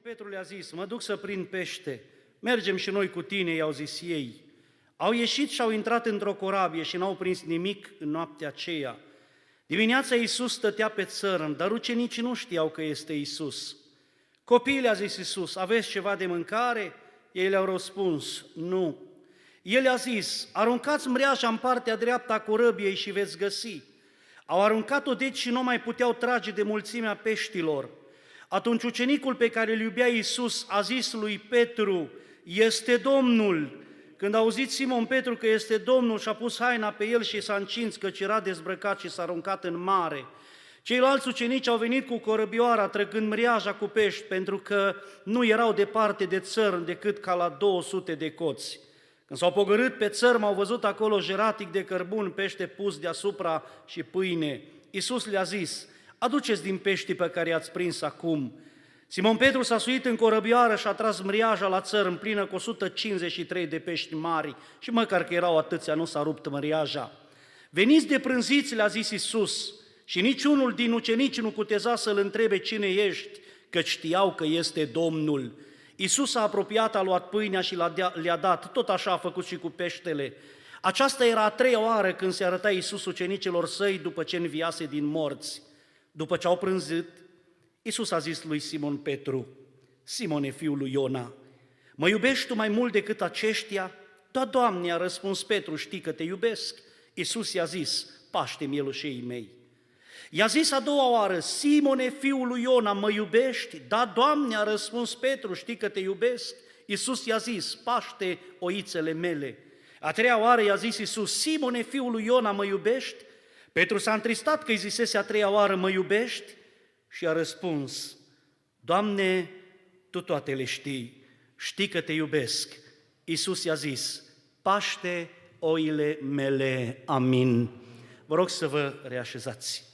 Simon Petru le-a zis, mă duc să prind pește, mergem și noi cu tine, i-au zis ei. Au ieșit și au intrat într-o corabie și n-au prins nimic în noaptea aceea. Dimineața Iisus stătea pe țărm, dar ucenicii nu știau că este Iisus. Copiii le-a zis Iisus, aveți ceva de mâncare? Ei le-au răspuns, nu. El a zis, aruncați mreaja în partea dreaptă a corăbiei și veți găsi. Au aruncat-o deci și nu mai puteau trage de mulțimea peștilor. Atunci ucenicul pe care îl iubea Iisus a zis lui Petru, este Domnul. Când a auzit Simon Petru că este Domnul și a pus haina pe el și s-a încins căci era dezbrăcat și s-a aruncat în mare. Ceilalți ucenici au venit cu corăbioara, trăgând mriaja cu pești, pentru că nu erau departe de țărm decât ca la 200 de coți. Când s-au pogărât pe țărm, au văzut acolo jeratic de cărbun, pește pus deasupra și pâine. Iisus le-a zis, aduceți din peștii pe care i-ați prins acum. Simon Petru s-a suit în corăbioară și a tras mriaja la țărm plină cu 153 de pești mari și măcar că erau atâția, nu s-a rupt mriaja. Veniți de prânziți, le-a zis Iisus, și niciunul din ucenici nu cuteza să-l întrebe cine ești, că știau că este Domnul. Iisus a apropiat, a luat pâinea și le-a dat, tot așa a făcut și cu peștele. Aceasta era a treia oară când se arăta Iisus ucenicilor săi după ce înviase din morți. După ce au prânzit, Iisus a zis lui Simon Petru, Simone, fiul lui Iona, mă iubești tu mai mult decât aceștia? Da, Doamne, a răspuns Petru, știi că te iubesc. Iisus i-a zis, paște mielușei mei. I-a zis a doua oară, Simone, fiul lui Iona, mă iubești? Da, Doamne, a răspuns Petru, știi că te iubesc? Iisus i-a zis, paște oițele mele. A treia oară i-a zis Iisus, Simone, fiul lui Iona, mă iubești? Petru s-a întristat că îi zisese a treia oară, mă iubești? Și a răspuns, Doamne, Tu toate le știi, știi că te iubesc. Iisus i-a zis, paște oile mele, amin. Vă rog să vă reașezați.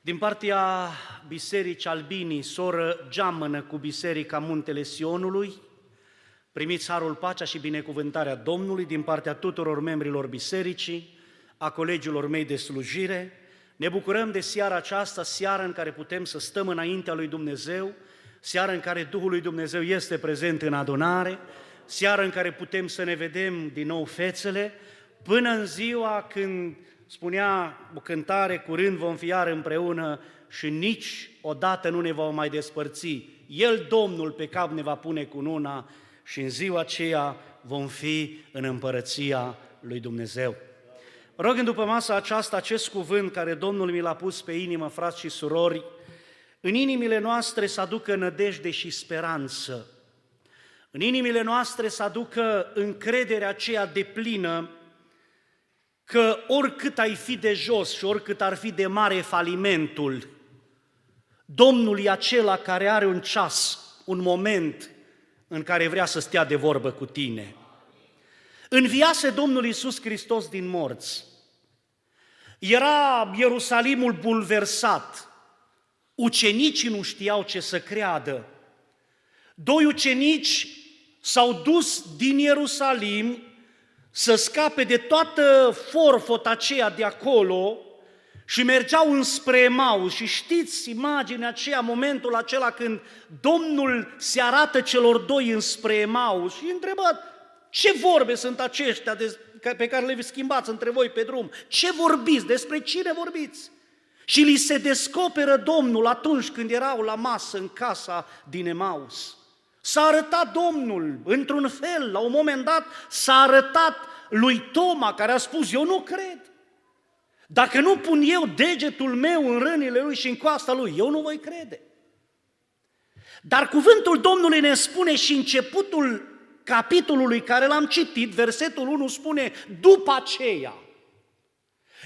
Din partea Bisericii Albinii, soră geamănă cu Biserica Muntele Sionului, primiți harul, pacea și binecuvântarea Domnului din partea tuturor membrilor bisericii, a colegilor mei de slujire. Ne bucurăm de seara aceasta, seara în care putem să stăm înaintea lui Dumnezeu, seara în care Duhul lui Dumnezeu este prezent în adunare, seara în care putem să ne vedem din nou fețele, până în ziua când spunea o cântare, curând vom fi iar împreună și nici odată nu ne vom mai despărți. El, Domnul, pe cap ne va pune cu una și în ziua aceea vom fi în împărăția lui Dumnezeu. Rog în după masa aceasta acest cuvânt care Domnul mi l-a pus pe inimă, frați și surori, în inimile noastre să aducă nădejde și speranță. În inimile noastre să aducă încrederea aceea de plină că oricât ai fi de jos și oricât ar fi de mare falimentul, Domnul e acela care are un ceas, un moment în care vrea să stea de vorbă cu tine. Înviase Domnul Iisus Hristos din morți. Era Ierusalimul bulversat. Ucenicii nu știau ce să creadă. Doi ucenici s-au dus din Ierusalim să scape de toată forfota aceea de acolo și mergeau înspre Mau și știți imaginea aceea, momentul acela când Domnul se arată celor doi înspre Mau și întrebat ce vorbe sunt aceștia de, pe care le schimbați între voi pe drum? Ce vorbiți? Despre cine vorbiți? Și li se descoperă Domnul atunci când erau la masă în casa din Emaus. S-a arătat Domnul într-un fel, la un moment dat s-a arătat lui Toma care a spus, eu nu cred. Dacă nu pun eu degetul meu în rănile lui și în coasta lui, eu nu voi crede. Dar cuvântul Domnului ne spune și începutul capitolului care l-am citit, versetul 1 spune, după aceea.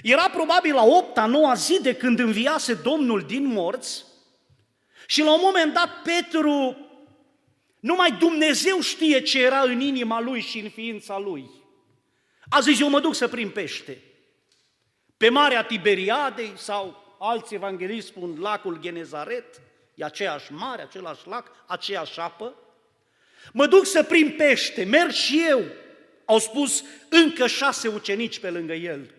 Era probabil la 8-a, 9 zi de când înviase Domnul din morți și la un moment dat Petru, numai Dumnezeu știe ce era în inima lui și în ființa lui. A zis, eu mă duc să prind pește. Pe Marea Tiberiadei sau alți evangeliști spun lacul Genezaret, e aceeași mare, același lac, aceeași apă. Mă duc să prind pește, merg și eu. Au spus încă șase ucenici pe lângă el.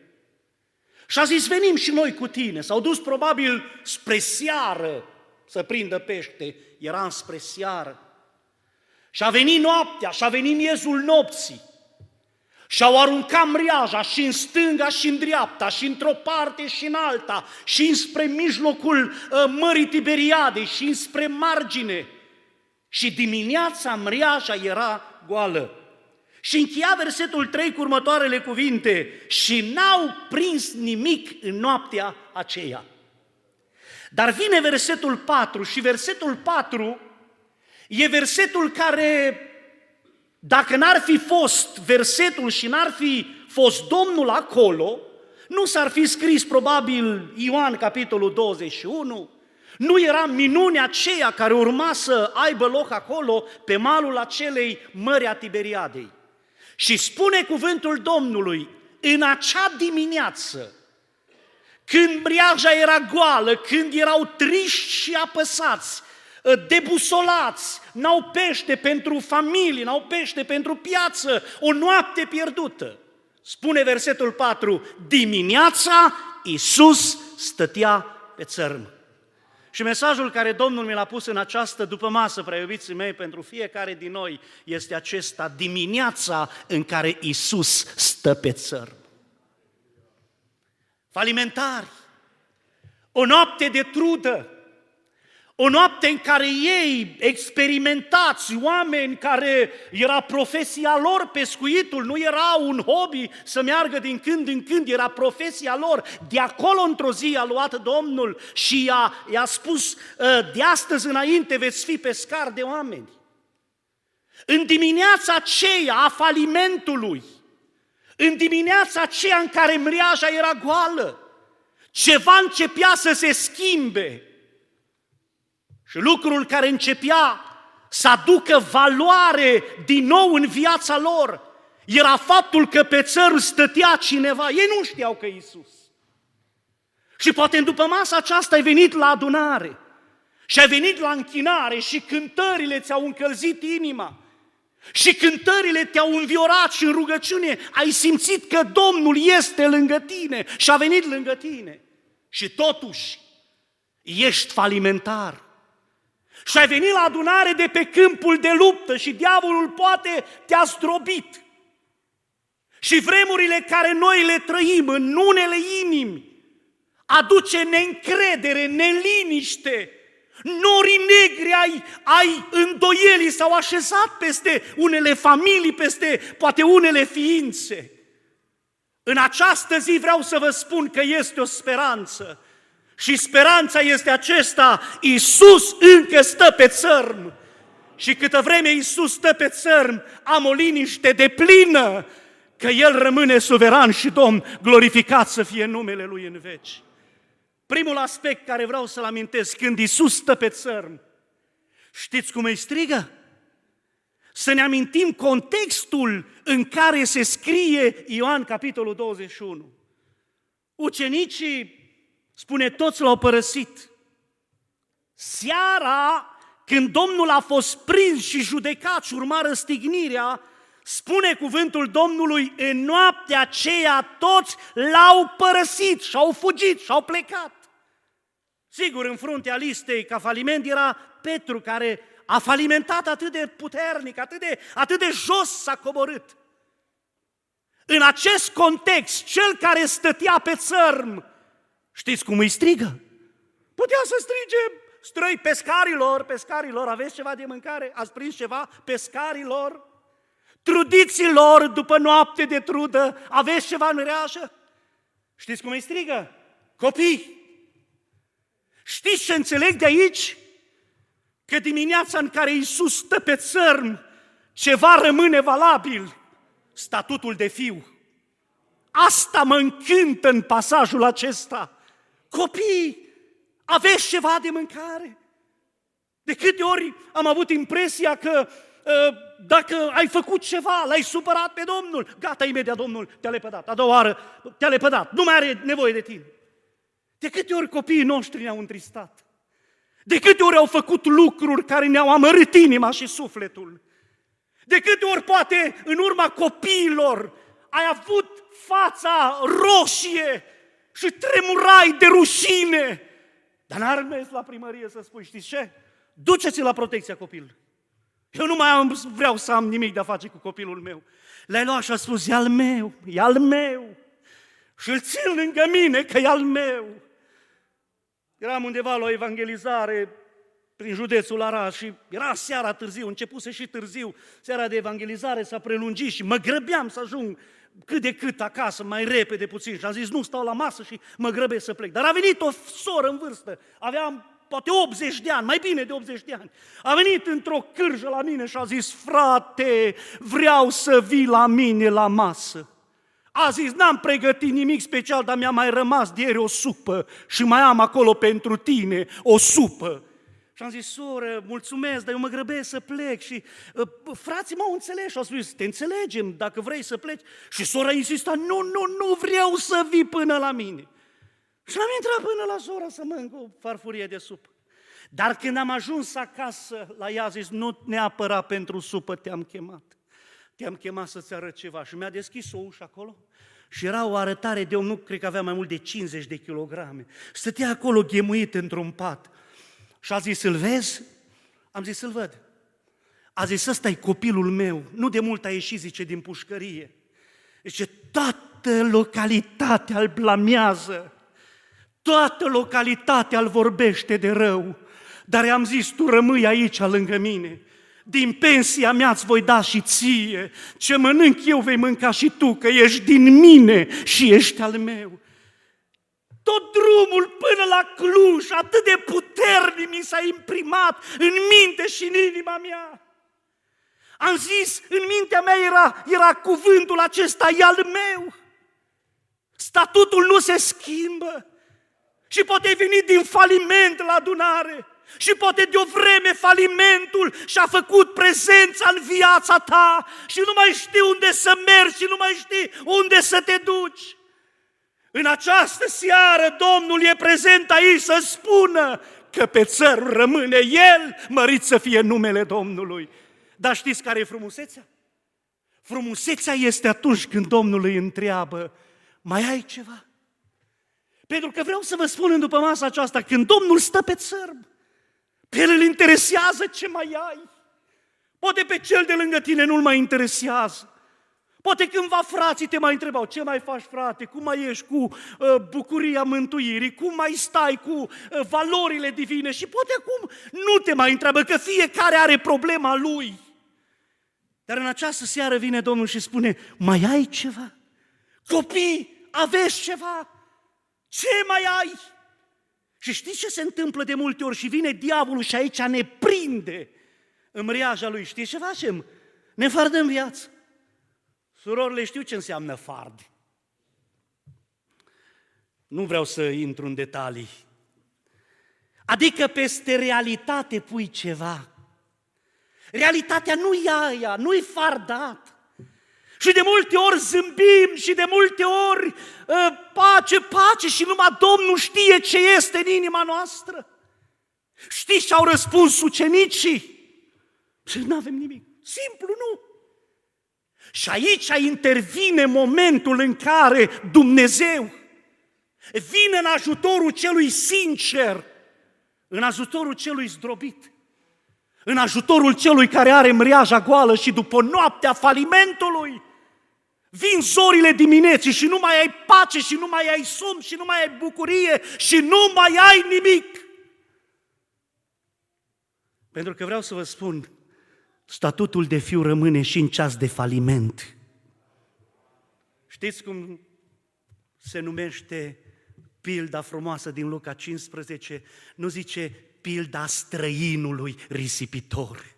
Și a zis, venim și noi cu tine. S-au dus probabil spre seară să prindă pește. Era spre seară. Și a venit noaptea, și a venit miezul nopții. Și au aruncat mriaja și în stânga și în dreapta, și într-o parte și în alta, și înspre mijlocul uh, Mării Tiberiade, și înspre margine. Și dimineața mriaja era goală. Și încheia versetul 3 cu următoarele cuvinte, și n-au prins nimic în noaptea aceea. Dar vine versetul 4 și versetul 4 e versetul care, dacă n-ar fi fost versetul și n-ar fi fost Domnul acolo, nu s-ar fi scris probabil Ioan capitolul 21, nu era minunea aceea care urma să aibă loc acolo pe malul acelei mări a Tiberiadei. Și spune cuvântul Domnului, în acea dimineață, când mriaja era goală, când erau triști și apăsați, ă, debusolați, n-au pește pentru familie, n-au pește pentru piață, o noapte pierdută. Spune versetul 4, dimineața Iisus stătea pe țărm. Și mesajul care Domnul mi l-a pus în această după masă, preiubiții mei, pentru fiecare din noi, este acesta, dimineața în care Isus stă pe țărm. Falimentari, o noapte de trudă, o noapte în care ei, experimentați, oameni care era profesia lor, pescuitul, nu era un hobby să meargă din când în când, era profesia lor. De acolo într-o zi a luat Domnul și i-a, i-a spus, ă, de astăzi înainte veți fi pescar de oameni. În dimineața aceea a falimentului, în dimineața aceea în care mriaja era goală, ceva începea să se schimbe, și lucrul care începea să aducă valoare din nou în viața lor era faptul că pe țărul stătea cineva. Ei nu știau că Isus. Și poate după masa aceasta ai venit la adunare și ai venit la închinare și cântările ți-au încălzit inima și cântările te-au înviorat și în rugăciune ai simțit că Domnul este lângă tine și a venit lângă tine. Și totuși ești falimentar și ai venit la adunare de pe câmpul de luptă și diavolul poate te-a zdrobit. Și vremurile care noi le trăim în unele inimi aduce neîncredere, neliniște, norii negri ai, ai îndoielii s-au așezat peste unele familii, peste poate unele ființe. În această zi vreau să vă spun că este o speranță și speranța este acesta, Iisus încă stă pe țărm. Și câtă vreme Iisus stă pe țărm, am o liniște de plină că El rămâne suveran și Domn, glorificat să fie numele Lui în veci. Primul aspect care vreau să-l amintesc, când Iisus stă pe țărm, știți cum îi strigă? Să ne amintim contextul în care se scrie Ioan capitolul 21. Ucenicii Spune, toți l-au părăsit. Seara, când Domnul a fost prins și judecat și urma răstignirea, spune cuvântul Domnului, în noaptea aceea toți l-au părăsit și au fugit și au plecat. Sigur, în fruntea listei ca faliment era Petru, care a falimentat atât de puternic, atât de, atât de jos s-a coborât. În acest context, cel care stătea pe țărm Știți cum îi strigă? Putea să strige străi pescarilor, pescarilor, aveți ceva de mâncare? Ați prins ceva? Pescarilor? Trudiților după noapte de trudă, aveți ceva în reașă? Știți cum îi strigă? Copii! Știți ce înțeleg de aici? Că dimineața în care Iisus stă pe țărm, ceva rămâne valabil, statutul de fiu. Asta mă încântă în pasajul acesta. Copii, aveți ceva de mâncare? De câte ori am avut impresia că uh, dacă ai făcut ceva, l-ai supărat pe Domnul, gata, imediat Domnul te-a lepădat. A doua oară te-a lepădat, nu mai are nevoie de tine. De câte ori copiii noștri ne-au întristat? De câte ori au făcut lucruri care ne-au amărât inima și sufletul? De câte ori poate în urma copiilor ai avut fața roșie și tremurai de rușine. Dar n-ar mers la primărie să spui, știți ce? Duceți-l la protecția copilului. Eu nu mai am, vreau să am nimic de a face cu copilul meu. L-ai luat și a spus, e al meu, e al meu. Și îl țin lângă mine că e al meu. Eram undeva la o evangelizare prin județul Arad și era seara târziu, începuse și târziu, seara de evangelizare s-a prelungit și mă grăbeam să ajung cât de cât acasă, mai repede puțin. Și am zis, nu, stau la masă și mă grăbesc să plec. Dar a venit o soră în vârstă, aveam poate 80 de ani, mai bine de 80 de ani. A venit într-o cârjă la mine și a zis, frate, vreau să vii la mine la masă. A zis, n-am pregătit nimic special, dar mi-a mai rămas de ieri o supă și mai am acolo pentru tine o supă. Și am zis, soră, mulțumesc, dar eu mă grăbesc să plec și uh, frații m-au înțeles și au spus, te înțelegem dacă vrei să pleci. Și sora insista, nu, nu, nu vreau să vii până la mine. Și am intrat până la sora să mănânc o farfurie de supă. Dar când am ajuns acasă, la ea a zis, nu neapărat pentru supă te-am chemat. Te-am chemat să-ți arăt ceva. Și mi-a deschis o ușă acolo și era o arătare de om, nu cred că avea mai mult de 50 de kilograme. Stătea acolo ghemuit într-un pat. Și a zis, îl vezi? Am zis, îl văd. A zis, ăsta e copilul meu. Nu de mult a ieșit, zice, din pușcărie. Zice, toată localitatea îl blamează. Toată localitatea îl vorbește de rău. Dar i-am zis, tu rămâi aici lângă mine. Din pensia mea îți voi da și ție. Ce mănânc eu vei mânca și tu, că ești din mine și ești al meu. Tot drumul până la Cluj, atât de puternic mi s-a imprimat în minte și în inima mea. Am zis, în mintea mea era, era cuvântul acesta, e al meu. Statutul nu se schimbă și poate veni din faliment la adunare și poate de o vreme falimentul și-a făcut prezența în viața ta și nu mai știi unde să mergi și nu mai știi unde să te duci. În această seară Domnul e prezent aici să spună că pe țăr rămâne El, mărit să fie numele Domnului. Dar știți care e frumusețea? Frumusețea este atunci când Domnul îi întreabă, mai ai ceva? Pentru că vreau să vă spun în după masa aceasta, când Domnul stă pe țărm, pe el îl interesează ce mai ai. Poate pe cel de lângă tine nu-l mai interesează. Poate cândva frații te mai întrebau, ce mai faci frate, cum mai ești cu uh, bucuria mântuirii, cum mai stai cu uh, valorile divine și poate acum nu te mai întreabă, că fiecare are problema lui. Dar în această seară vine Domnul și spune, mai ai ceva? Copii, aveți ceva? Ce mai ai? Și știți ce se întâmplă de multe ori? Și vine diavolul și aici ne prinde în mriaja lui. Știți ce facem? Ne fardăm viață. Surorile știu ce înseamnă fard. Nu vreau să intru în detalii. Adică peste realitate pui ceva. Realitatea nu e aia, nu e fardat. Și de multe ori zâmbim și de multe ori uh, pace, pace și numai Domnul știe ce este în inima noastră. Știți ce au răspuns ucenicii? Și nu avem nimic. Simplu, nu. Și aici intervine momentul în care Dumnezeu vine în ajutorul celui sincer, în ajutorul celui zdrobit, în ajutorul celui care are mriaja goală și după noaptea falimentului, vin zorile dimineții și nu mai ai pace și nu mai ai somn și nu mai ai bucurie și nu mai ai nimic. Pentru că vreau să vă spun, statutul de fiu rămâne și în ceas de faliment. Știți cum se numește pilda frumoasă din Luca 15? Nu zice pilda străinului risipitor.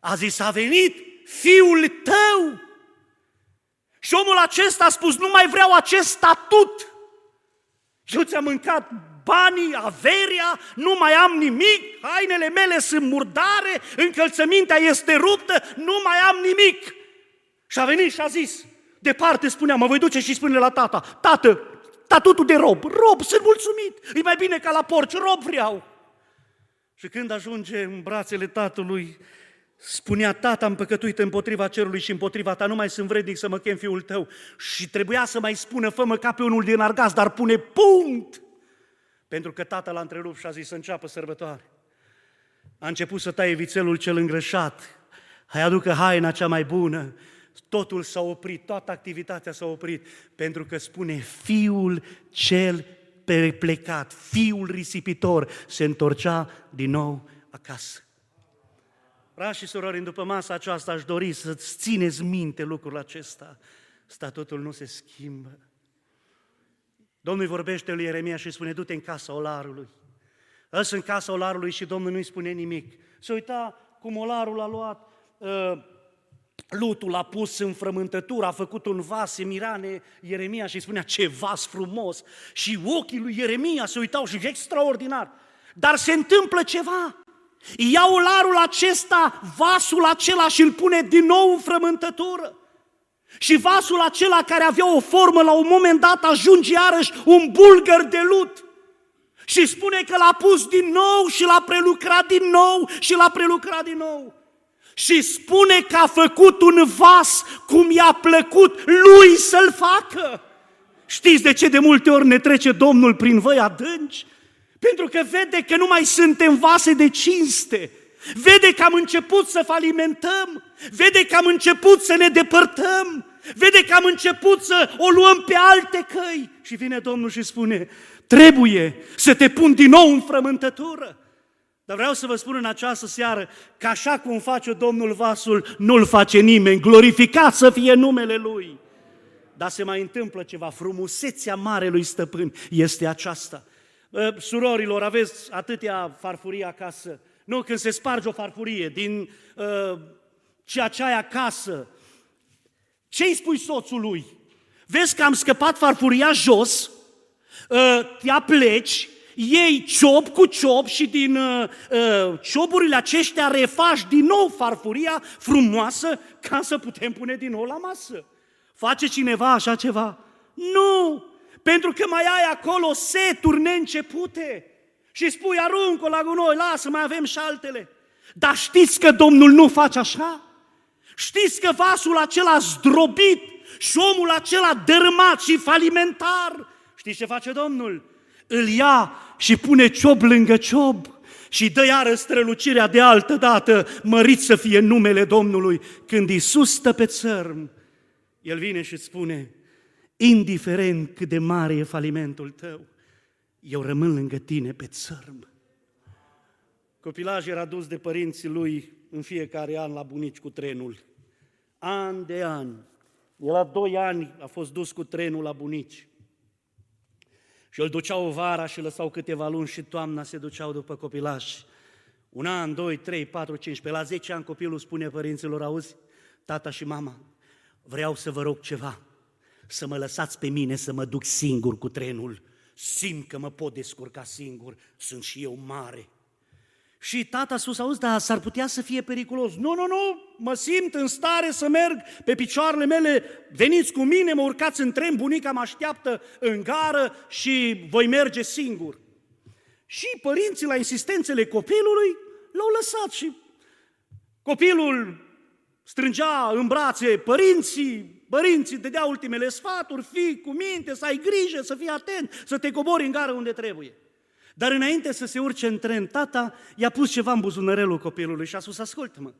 A zis, a venit fiul tău. Și omul acesta a spus, nu mai vreau acest statut. Eu ți-am mâncat banii, averia, nu mai am nimic, hainele mele sunt murdare, încălțămintea este ruptă, nu mai am nimic. Și a venit și a zis, departe spunea, mă voi duce și spune la tata, tată, statutul de rob, rob, sunt mulțumit, e mai bine ca la porci, rob vreau. Și când ajunge în brațele tatălui, spunea, tata, am păcătuit împotriva cerului și împotriva ta, nu mai sunt vrednic să mă chem fiul tău. Și trebuia să mai spună, fă-mă ca pe unul din argați, dar pune punct! Pentru că tata l-a întrerupt și a zis să înceapă sărbătoare. A început să taie vițelul cel îngrășat, hai aducă haina cea mai bună, totul s-a oprit, toată activitatea s-a oprit, pentru că spune fiul cel plecat, fiul risipitor, se întorcea din nou acasă. Frați și surori, în după masa aceasta aș dori să-ți țineți minte lucrul acesta. Statutul nu se schimbă. Domnul vorbește lui Ieremia și spune, du-te în casa olarului. Îs în casa olarului și Domnul nu-i spune nimic. Se uita cum olarul a luat uh, lutul, l-a pus în frământătură, a făcut un vas, se mirane Ieremia și spunea, ce vas frumos! Și ochii lui Ieremia se uitau și extraordinar. Dar se întâmplă ceva. Ia olarul acesta, vasul acela și îl pune din nou în frământătură. Și vasul acela care avea o formă la un moment dat ajunge iarăși un bulgăr de lut. Și spune că l-a pus din nou și l-a prelucrat din nou și l-a prelucrat din nou. Și spune că a făcut un vas cum i-a plăcut lui să-l facă. Știți de ce de multe ori ne trece Domnul prin văi adânci? Pentru că vede că nu mai suntem vase de cinste. Vede că am început să falimentăm. Vede că am început să ne depărtăm. Vede că am început să o luăm pe alte căi. Și vine Domnul și spune, trebuie să te pun din nou în frământătură. Dar vreau să vă spun în această seară că așa cum face Domnul vasul, nu-l face nimeni. Glorificat să fie numele Lui. Dar se mai întâmplă ceva. Frumusețea Marelui Stăpân este aceasta. Surorilor, aveți atâtea farfurii acasă. Nu, când se sparge o farfurie din uh, ceea ce ai acasă, ce îi spui soțului? Vezi că am scăpat farfuria jos, uh, te pleci, iei ciop cu ciop și din uh, uh, cioburile aceștia refaci din nou farfuria frumoasă ca să putem pune din nou la masă. Face cineva așa ceva? Nu! Pentru că mai ai acolo seturi neîncepute și spui aruncă la gunoi, lasă, mai avem și altele. Dar știți că Domnul nu face așa? Știți că vasul acela zdrobit și omul acela dărâmat și falimentar, știți ce face Domnul? Îl ia și pune ciob lângă ciob și dă iară strălucirea de altă dată, mărit să fie numele Domnului. Când Iisus stă pe țărm, El vine și spune, indiferent cât de mare e falimentul tău, eu rămân lângă tine pe țărm. Copilaj era dus de părinții lui în fiecare an la bunici cu trenul. An de an. El la doi ani a fost dus cu trenul la bunici. Și îl duceau vara și lăsau câteva luni și toamna se duceau după copilaj. Un an, doi, trei, patru, cinci, pe la zece ani copilul spune părinților, auzi, tata și mama, vreau să vă rog ceva să mă lăsați pe mine să mă duc singur cu trenul. Simt că mă pot descurca singur, sunt și eu mare. Și tata a spus, auzi, dar s-ar putea să fie periculos. Nu, nu, nu, mă simt în stare să merg pe picioarele mele, veniți cu mine, mă urcați în tren, bunica mă așteaptă în gară și voi merge singur. Și părinții, la insistențele copilului, l-au lăsat și copilul strângea în brațe părinții, Părinții te dea ultimele sfaturi, fii cu minte, să ai grijă, să fii atent, să te cobori în gară unde trebuie. Dar înainte să se urce în tren, tata i-a pus ceva în buzunărelul copilului și a spus, ascultă-mă,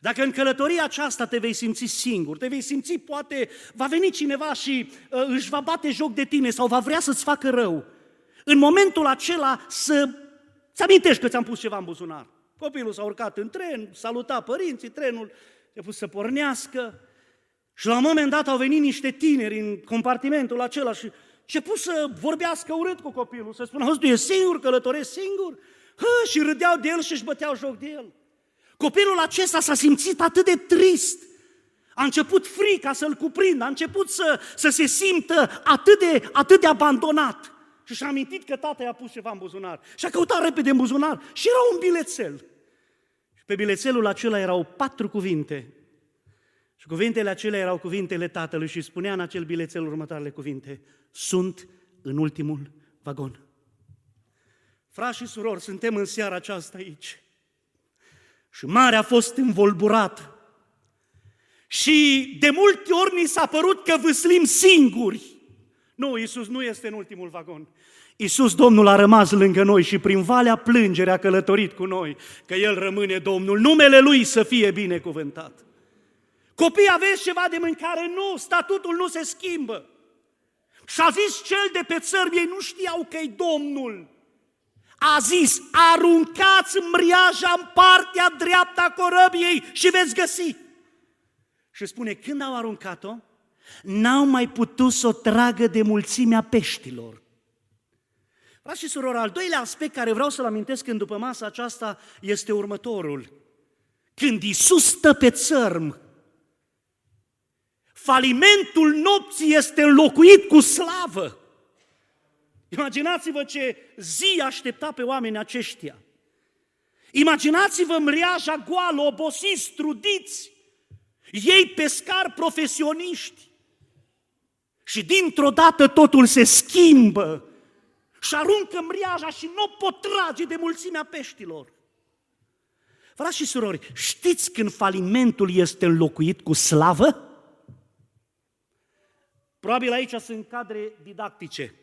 dacă în călătoria aceasta te vei simți singur, te vei simți, poate, va veni cineva și uh, își va bate joc de tine sau va vrea să-ți facă rău, în momentul acela să ți amintești că ți-am pus ceva în buzunar. Copilul s-a urcat în tren, saluta părinții, trenul a pus să pornească, și la un moment dat au venit niște tineri în compartimentul acela și început să vorbească urât cu copilul, să spună, tu e singur, călătoresc singur? Hă, și râdeau de el și își băteau joc de el. Copilul acesta s-a simțit atât de trist, a început frica să-l cuprindă, a început să, să se simtă atât de, atât de abandonat. Și și-a amintit că tata i-a pus ceva în buzunar. Și a căutat repede în buzunar și era un bilețel. Și pe bilețelul acela erau patru cuvinte. Și cuvintele acelea erau cuvintele tatălui și spunea în acel bilețel următoarele cuvinte, sunt în ultimul vagon. Frați și surori, suntem în seara aceasta aici. Și marea a fost învolburată. Și de multe ori ni s-a părut că vâslim singuri. Nu, Iisus nu este în ultimul vagon. Iisus Domnul a rămas lângă noi și prin valea plângere a călătorit cu noi, că El rămâne Domnul. Numele Lui să fie binecuvântat. Copii, aveți ceva de mâncare? Nu, statutul nu se schimbă. Și a zis cel de pe țărm, ei nu știau că e Domnul. A zis, aruncați mriaja în partea dreaptă a corăbiei și veți găsi. Și spune, când au aruncat-o, n-au mai putut să o tragă de mulțimea peștilor. Frați și surori, al doilea aspect care vreau să-l amintesc în după masa aceasta este următorul. Când Isus stă pe țărm, falimentul nopții este înlocuit cu slavă. Imaginați-vă ce zi aștepta pe oamenii aceștia. Imaginați-vă mreaja goală, obosiți, strudiți, ei pescar profesioniști. Și dintr-o dată totul se schimbă și aruncă mriaja și nu pot trage de mulțimea peștilor. Frați și surori, știți când falimentul este înlocuit cu slavă? Probabil aici sunt cadre didactice.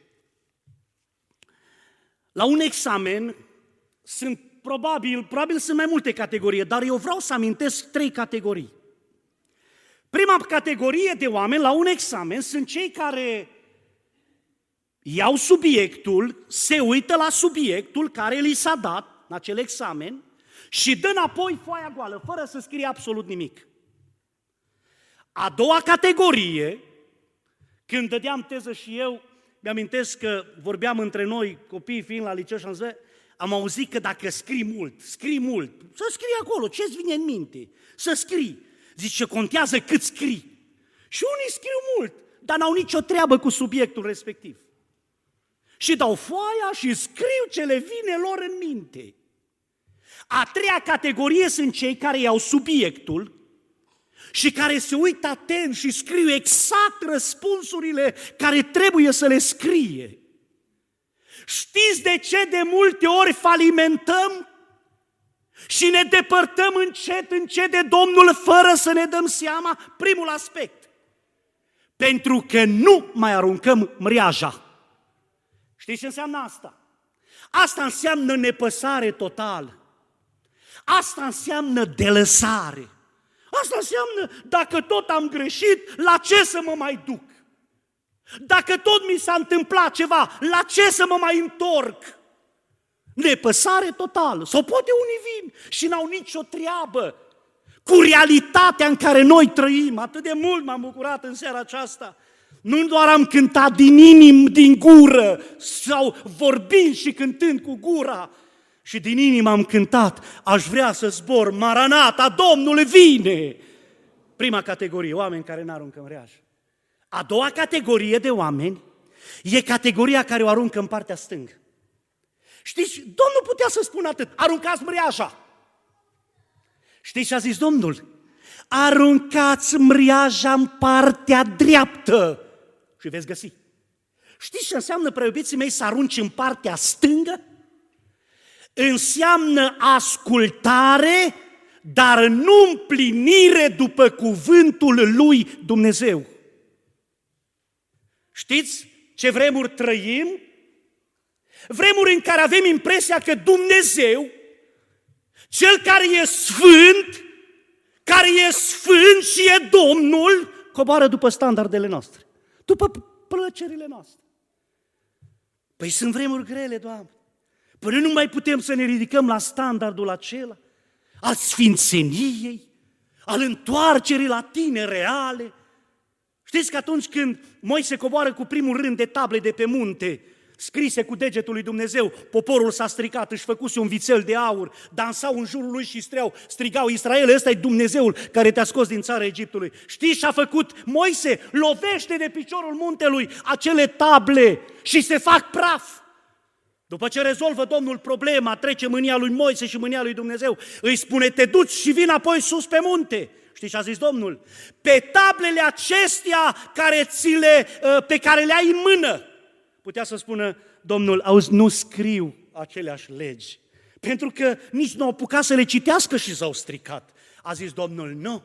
La un examen sunt probabil, probabil sunt mai multe categorii, dar eu vreau să amintesc trei categorii. Prima categorie de oameni la un examen sunt cei care iau subiectul, se uită la subiectul care li s-a dat în acel examen și dă înapoi foaia goală, fără să scrie absolut nimic. A doua categorie, când dădeam teză și eu, mi-amintesc că vorbeam între noi, copiii fiind la liceu și am zis, am auzit că dacă scrii mult, scrii mult, să scrii acolo, ce-ți vine în minte? Să scrii. Zice, contează cât scrii. Și unii scriu mult, dar n-au nicio treabă cu subiectul respectiv. Și dau foaia și scriu ce le vine lor în minte. A treia categorie sunt cei care iau subiectul și care se uită atent și scriu exact răspunsurile care trebuie să le scrie. Știți de ce de multe ori falimentăm și ne depărtăm încet, încet de Domnul fără să ne dăm seama? Primul aspect. Pentru că nu mai aruncăm mriaja. Știți ce înseamnă asta? Asta înseamnă nepăsare totală. Asta înseamnă delăsare. Asta înseamnă, dacă tot am greșit, la ce să mă mai duc? Dacă tot mi s-a întâmplat ceva, la ce să mă mai întorc? Nepăsare totală. Sau poate unii vin și n-au nicio treabă cu realitatea în care noi trăim. Atât de mult m-am bucurat în seara aceasta. Nu doar am cântat din inim, din gură, sau vorbind și cântând cu gura, și din inimă am cântat, aș vrea să zbor, Maranata, Domnul vine! Prima categorie, oameni care n-aruncă în reaj. A doua categorie de oameni e categoria care o aruncă în partea stângă. Știți, Domnul putea să spună atât, aruncați mriaja. Știți ce a zis Domnul? Aruncați mriaja în partea dreaptă și veți găsi. Știți ce înseamnă, preobiții mei, să arunci în partea stângă? Înseamnă ascultare, dar nu împlinire după cuvântul lui Dumnezeu. Știți ce vremuri trăim? Vremuri în care avem impresia că Dumnezeu, Cel care e sfânt, care e sfânt și e Domnul, coboară după standardele noastre, după plăcerile noastre. Păi sunt vremuri grele, Doamne. Până nu mai putem să ne ridicăm la standardul acela al sfințeniei, al întoarcerii la tine reale. Știți că atunci când Moise coboară cu primul rând de table de pe munte, scrise cu degetul lui Dumnezeu, poporul s-a stricat, își făcuse un vițel de aur, dansau în jurul lui și streau, strigau, Israel, ăsta e Dumnezeul care te-a scos din țara Egiptului. Știți ce a făcut Moise? Lovește de piciorul muntelui acele table și se fac praf. După ce rezolvă Domnul problema, trece mânia lui Moise și mânia lui Dumnezeu, îi spune, te duci și vin apoi sus pe munte. Știi ce a zis Domnul? Pe tablele acestea care ți le, ă, pe care le ai în mână. Putea să spună Domnul, auzi, nu scriu aceleași legi, Pentru că nici nu au apucat să le citească și s-au stricat. A zis Domnul, nu,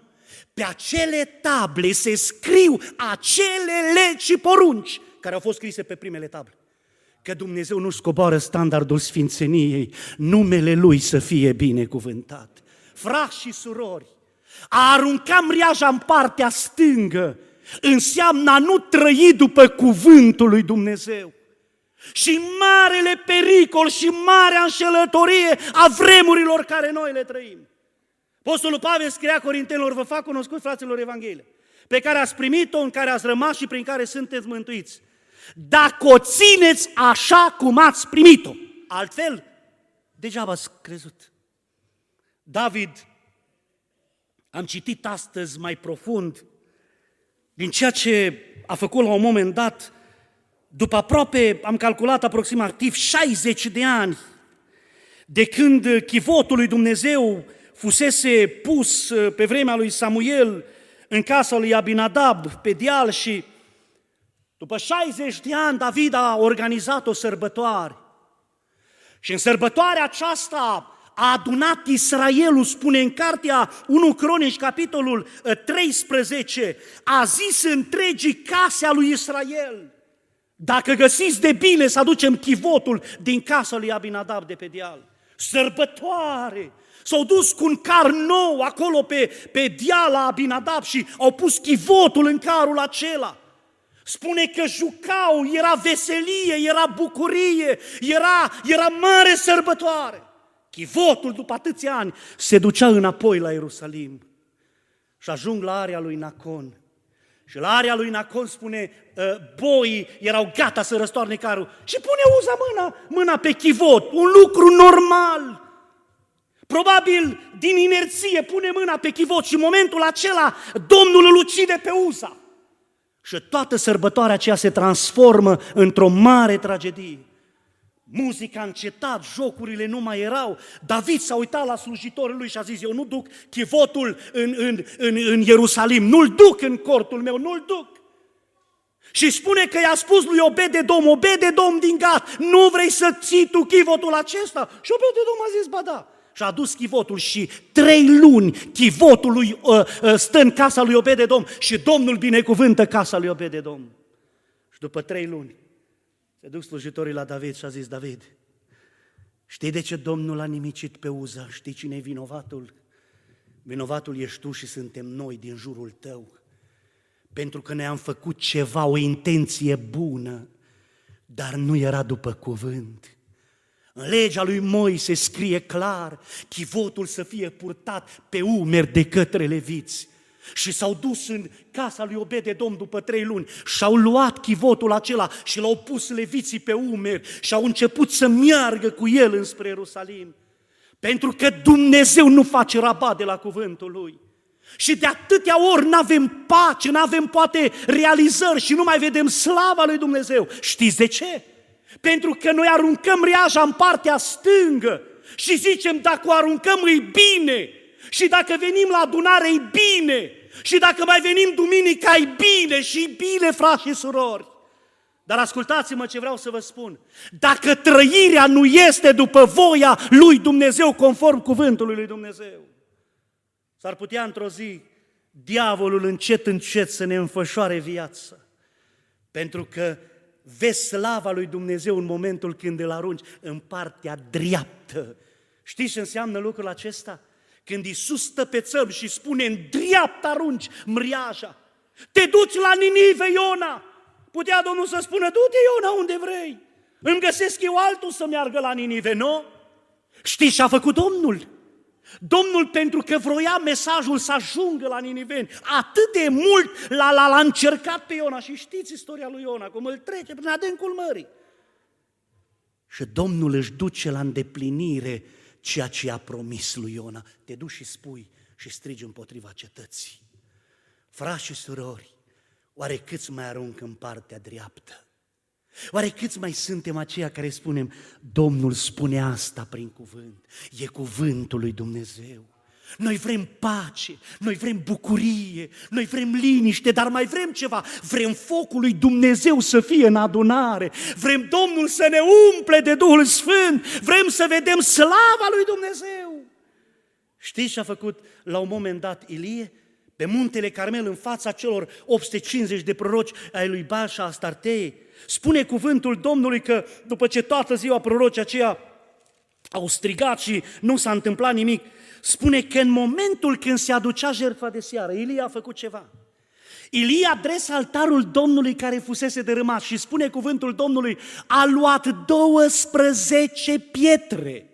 pe acele table se scriu acele legi și porunci care au fost scrise pe primele table. Că Dumnezeu nu scoboară standardul sfințeniei, numele Lui să fie binecuvântat. Frați și surori, a arunca mriaja în partea stângă înseamnă a nu trăi după cuvântul lui Dumnezeu. Și marele pericol și marea înșelătorie a vremurilor care noi le trăim. Apostolul Pavel scria Corintenilor, vă fac cunoscut, fraților, Evanghelia, pe care ați primit-o, în care ați rămas și prin care sunteți mântuiți. Dacă o țineți așa cum ați primit-o, altfel, degeaba ați crezut. David, am citit astăzi mai profund din ceea ce a făcut la un moment dat, după aproape, am calculat aproximativ 60 de ani, de când chivotul lui Dumnezeu fusese pus uh, pe vremea lui Samuel în casa lui Abinadab pe deal și după 60 de ani David a organizat o sărbătoare. Și în sărbătoarea aceasta a adunat Israelul, spune în cartea 1 Cronici, capitolul 13, uh, a zis întregii case a lui Israel, dacă găsiți de bine să aducem chivotul din casa lui Abinadab de pe deal. Sărbătoare, S-au dus cu un car nou acolo pe, pe diala Abinadab și au pus chivotul în carul acela. Spune că jucau, era veselie, era bucurie, era, era mare sărbătoare. Chivotul, după atâția ani, se ducea înapoi la Ierusalim. Și ajung la area lui Nacon. Și la area lui Nacon spune, ă, boii erau gata să răstoarne carul și pune uza mâna, mâna pe chivot, un lucru normal. Probabil din inerție pune mâna pe chivot și în momentul acela Domnul îl ucide pe Uza. Și toată sărbătoarea aceea se transformă într-o mare tragedie. Muzica a încetat, jocurile nu mai erau. David s-a uitat la slujitorul lui și a zis, eu nu duc chivotul în, în, în, în Ierusalim, nu-l duc în cortul meu, nu-l duc. Și spune că i-a spus lui Obede-Dom, Obede-Dom din Gat, nu vrei să ții tu chivotul acesta? Și Obede-Dom a zis, ba da și a adus chivotul și trei luni chivotul lui uh, uh, stă în casa lui Obededom și Domnul binecuvântă casa lui Obededom. Și după trei luni se duc slujitorii la David și a zis, David, știi de ce Domnul a nimicit pe Uza? Știi cine e vinovatul? Vinovatul ești tu și suntem noi din jurul tău. Pentru că ne-am făcut ceva, o intenție bună, dar nu era după cuvânt. În legea lui Moise scrie clar, chivotul să fie purtat pe umeri de către leviți. Și s-au dus în casa lui Obede Domn după trei luni și au luat chivotul acela și l-au pus leviții pe umeri și au început să meargă cu el înspre Ierusalim. Pentru că Dumnezeu nu face rabat de la cuvântul Lui. Și de atâtea ori nu avem pace, nu avem poate realizări și nu mai vedem slava lui Dumnezeu. Știți de ce? Pentru că noi aruncăm reaja în partea stângă și zicem dacă o aruncăm e bine și dacă venim la adunare e bine și dacă mai venim duminica e bine și bine, frați și surori. Dar ascultați-mă ce vreau să vă spun. Dacă trăirea nu este după voia lui Dumnezeu, conform cuvântului lui Dumnezeu, s-ar putea într-o zi diavolul încet, încet să ne înfășoare viața. Pentru că vezi slava lui Dumnezeu în momentul când îl arunci în partea dreaptă. Știți ce înseamnă lucrul acesta? Când Iisus stă pe țăr și spune în dreapta arunci mriaja, te duci la Ninive, Iona. Putea Domnul să spună, du-te, Iona, unde vrei. Îmi găsesc eu altul să meargă la Ninive, nu? Știți ce a făcut Domnul? Domnul, pentru că vroia mesajul să ajungă la Niniveni, atât de mult l-a, l-a, l-a încercat pe Iona. Și știți istoria lui Iona, cum îl trece prin adâncul mării. Și Domnul își duce la îndeplinire ceea ce a promis lui Iona. Te duci și spui și strigi împotriva cetății. Frați și surori, oare câți mai arunc în partea dreaptă? Oare câți mai suntem aceia care spunem, Domnul spune asta prin cuvânt, e cuvântul lui Dumnezeu. Noi vrem pace, noi vrem bucurie, noi vrem liniște, dar mai vrem ceva. Vrem focul lui Dumnezeu să fie în adunare, vrem Domnul să ne umple de Duhul Sfânt, vrem să vedem slava lui Dumnezeu. Știți ce a făcut la un moment dat Ilie? Pe muntele Carmel, în fața celor 850 de proroci ai lui Bașa Astartei, spune cuvântul Domnului că după ce toată ziua prorocii aceia au strigat și nu s-a întâmplat nimic, spune că în momentul când se aducea jertfa de seară, Ilie a făcut ceva. Ilie adresă altarul Domnului care fusese dărâmat și spune cuvântul Domnului, a luat 12 pietre.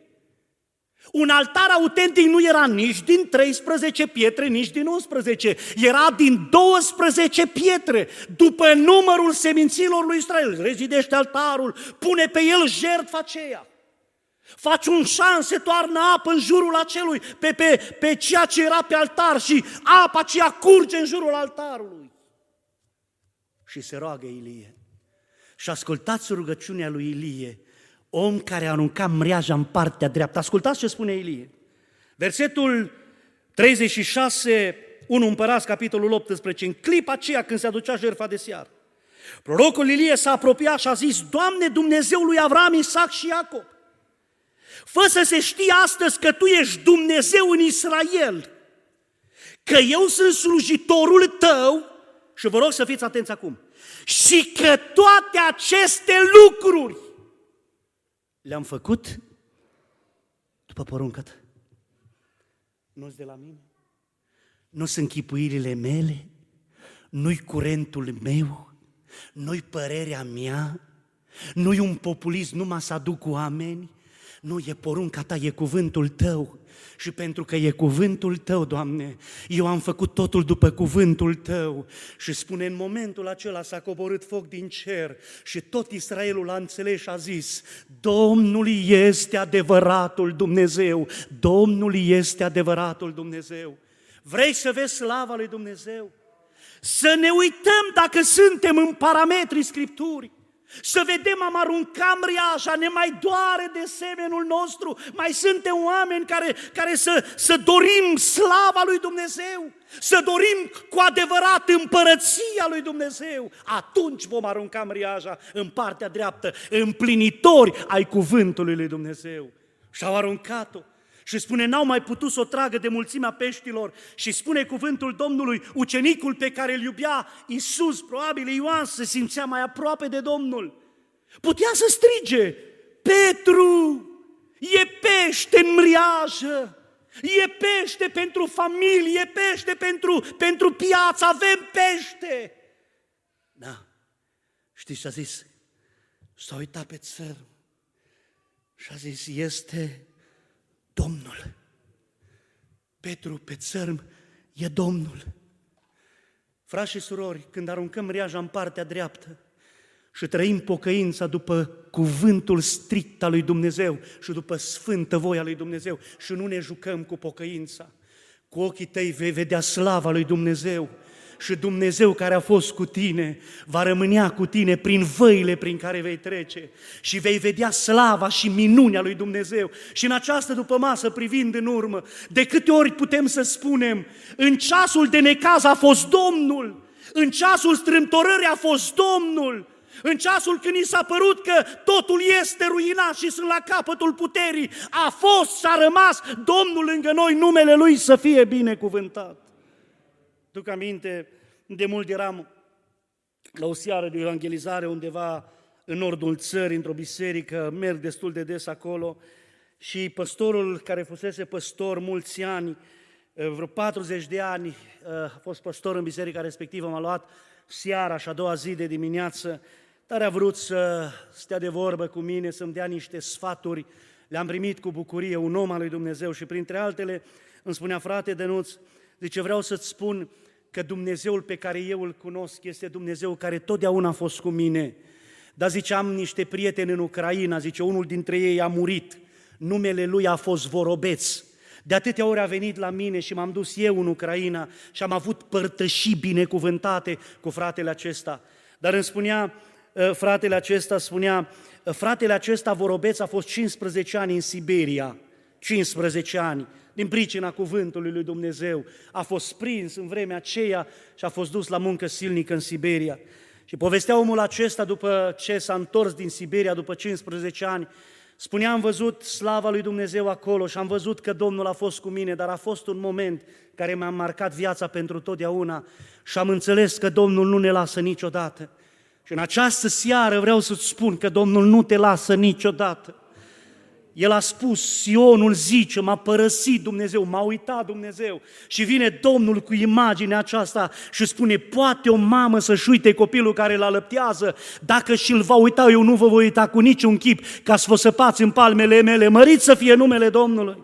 Un altar autentic nu era nici din 13 pietre, nici din 11, era din 12 pietre, după numărul seminților lui Israel. Rezidește altarul, pune pe el jertfa aceea. Faci un șans, se toarnă apă în jurul acelui, pe, pe, pe ceea ce era pe altar și apa aceea curge în jurul altarului. Și se roagă Ilie. Și ascultați rugăciunea lui Ilie, om care arunca mreaja în partea dreaptă. Ascultați ce spune Ilie. Versetul 36, 1 Împărați, capitolul 18, în clipa aceea când se aducea jertfa de seară. Prorocul Ilie s-a apropiat și a zis, Doamne Dumnezeu lui Avram, Isaac și Iacob, Fă să se știe astăzi că tu ești Dumnezeu în Israel, că eu sunt slujitorul tău și vă rog să fiți atenți acum, și că toate aceste lucruri le-am făcut după poruncă nu de la mine, nu sunt chipuirile mele, nu-i curentul meu, nu-i părerea mea, nu-i un populism numai să aduc oameni, nu, e porunca ta, e cuvântul tău. Și pentru că e cuvântul tău, Doamne, eu am făcut totul după cuvântul tău. Și spune, în momentul acela s-a coborât foc din cer și tot Israelul a înțeles și a zis, Domnul este adevăratul Dumnezeu, Domnul este adevăratul Dumnezeu. Vrei să vezi slava lui Dumnezeu? Să ne uităm dacă suntem în parametrii Scripturii. Să vedem, am aruncat mriaja, ne mai doare de semenul nostru, mai suntem oameni care, care să, să dorim slava lui Dumnezeu, să dorim cu adevărat împărăția lui Dumnezeu. Atunci vom arunca mriaja în partea dreaptă, împlinitori ai cuvântului lui Dumnezeu. Și au aruncat-o. Și spune, n-au mai putut să o tragă de mulțimea peștilor și spune cuvântul Domnului, ucenicul pe care îl iubea Iisus, probabil Ioan, se simțea mai aproape de Domnul. Putea să strige, Petru, e pește în mriajă, e pește pentru familie, e pește pentru, pentru piață, avem pește. Da, știți ce a zis? S-a uitat pe țărm și a zis, este Domnul. Petru pe țărm e Domnul. Frați și surori, când aruncăm reaja în partea dreaptă și trăim pocăința după cuvântul strict al lui Dumnezeu și după sfântă voia lui Dumnezeu și nu ne jucăm cu pocăința, cu ochii tăi vei vedea slava lui Dumnezeu, și Dumnezeu care a fost cu tine va rămânea cu tine prin văile prin care vei trece și vei vedea slava și minunea lui Dumnezeu. Și în această după masă, privind în urmă, de câte ori putem să spunem, în ceasul de necaz a fost Domnul, în ceasul strâmtorării a fost Domnul, în ceasul când i s-a părut că totul este ruinat și sunt la capătul puterii, a fost și a rămas Domnul lângă noi, numele Lui să fie binecuvântat. Duc aminte, de mult eram la o seară de evangelizare undeva în nordul țării, într-o biserică, merg destul de des acolo și păstorul care fusese păstor mulți ani, eh, vreo 40 de ani, eh, a fost păstor în biserica respectivă, m-a luat seara și a doua zi de dimineață, dar a vrut să stea de vorbă cu mine, să-mi dea niște sfaturi, le-am primit cu bucurie, un om al lui Dumnezeu și printre altele îmi spunea, frate Denuț, Zice, vreau să-ți spun că Dumnezeul pe care eu îl cunosc este Dumnezeu care totdeauna a fost cu mine. Dar zice, am niște prieteni în Ucraina, zice, unul dintre ei a murit, numele lui a fost Vorobeț. De atâtea ori a venit la mine și m-am dus eu în Ucraina și am avut părtășii binecuvântate cu fratele acesta. Dar îmi spunea, ă, fratele acesta spunea, ă, fratele acesta Vorobeț a fost 15 ani în Siberia, 15 ani, din pricina cuvântului lui Dumnezeu. A fost prins în vremea aceea și a fost dus la muncă silnică în Siberia. Și povestea omul acesta după ce s-a întors din Siberia după 15 ani, spunea, am văzut slava lui Dumnezeu acolo și am văzut că Domnul a fost cu mine, dar a fost un moment care mi-a marcat viața pentru totdeauna și am înțeles că Domnul nu ne lasă niciodată. Și în această seară vreau să-ți spun că Domnul nu te lasă niciodată. El a spus, Sionul zice, m-a părăsit Dumnezeu, m-a uitat Dumnezeu. Și vine Domnul cu imaginea aceasta și spune, poate o mamă să-și uite copilul care îl alăptează, dacă și-l va uita, eu nu vă voi uita cu niciun chip, ca să vă săpați în palmele mele, mărit să fie numele Domnului.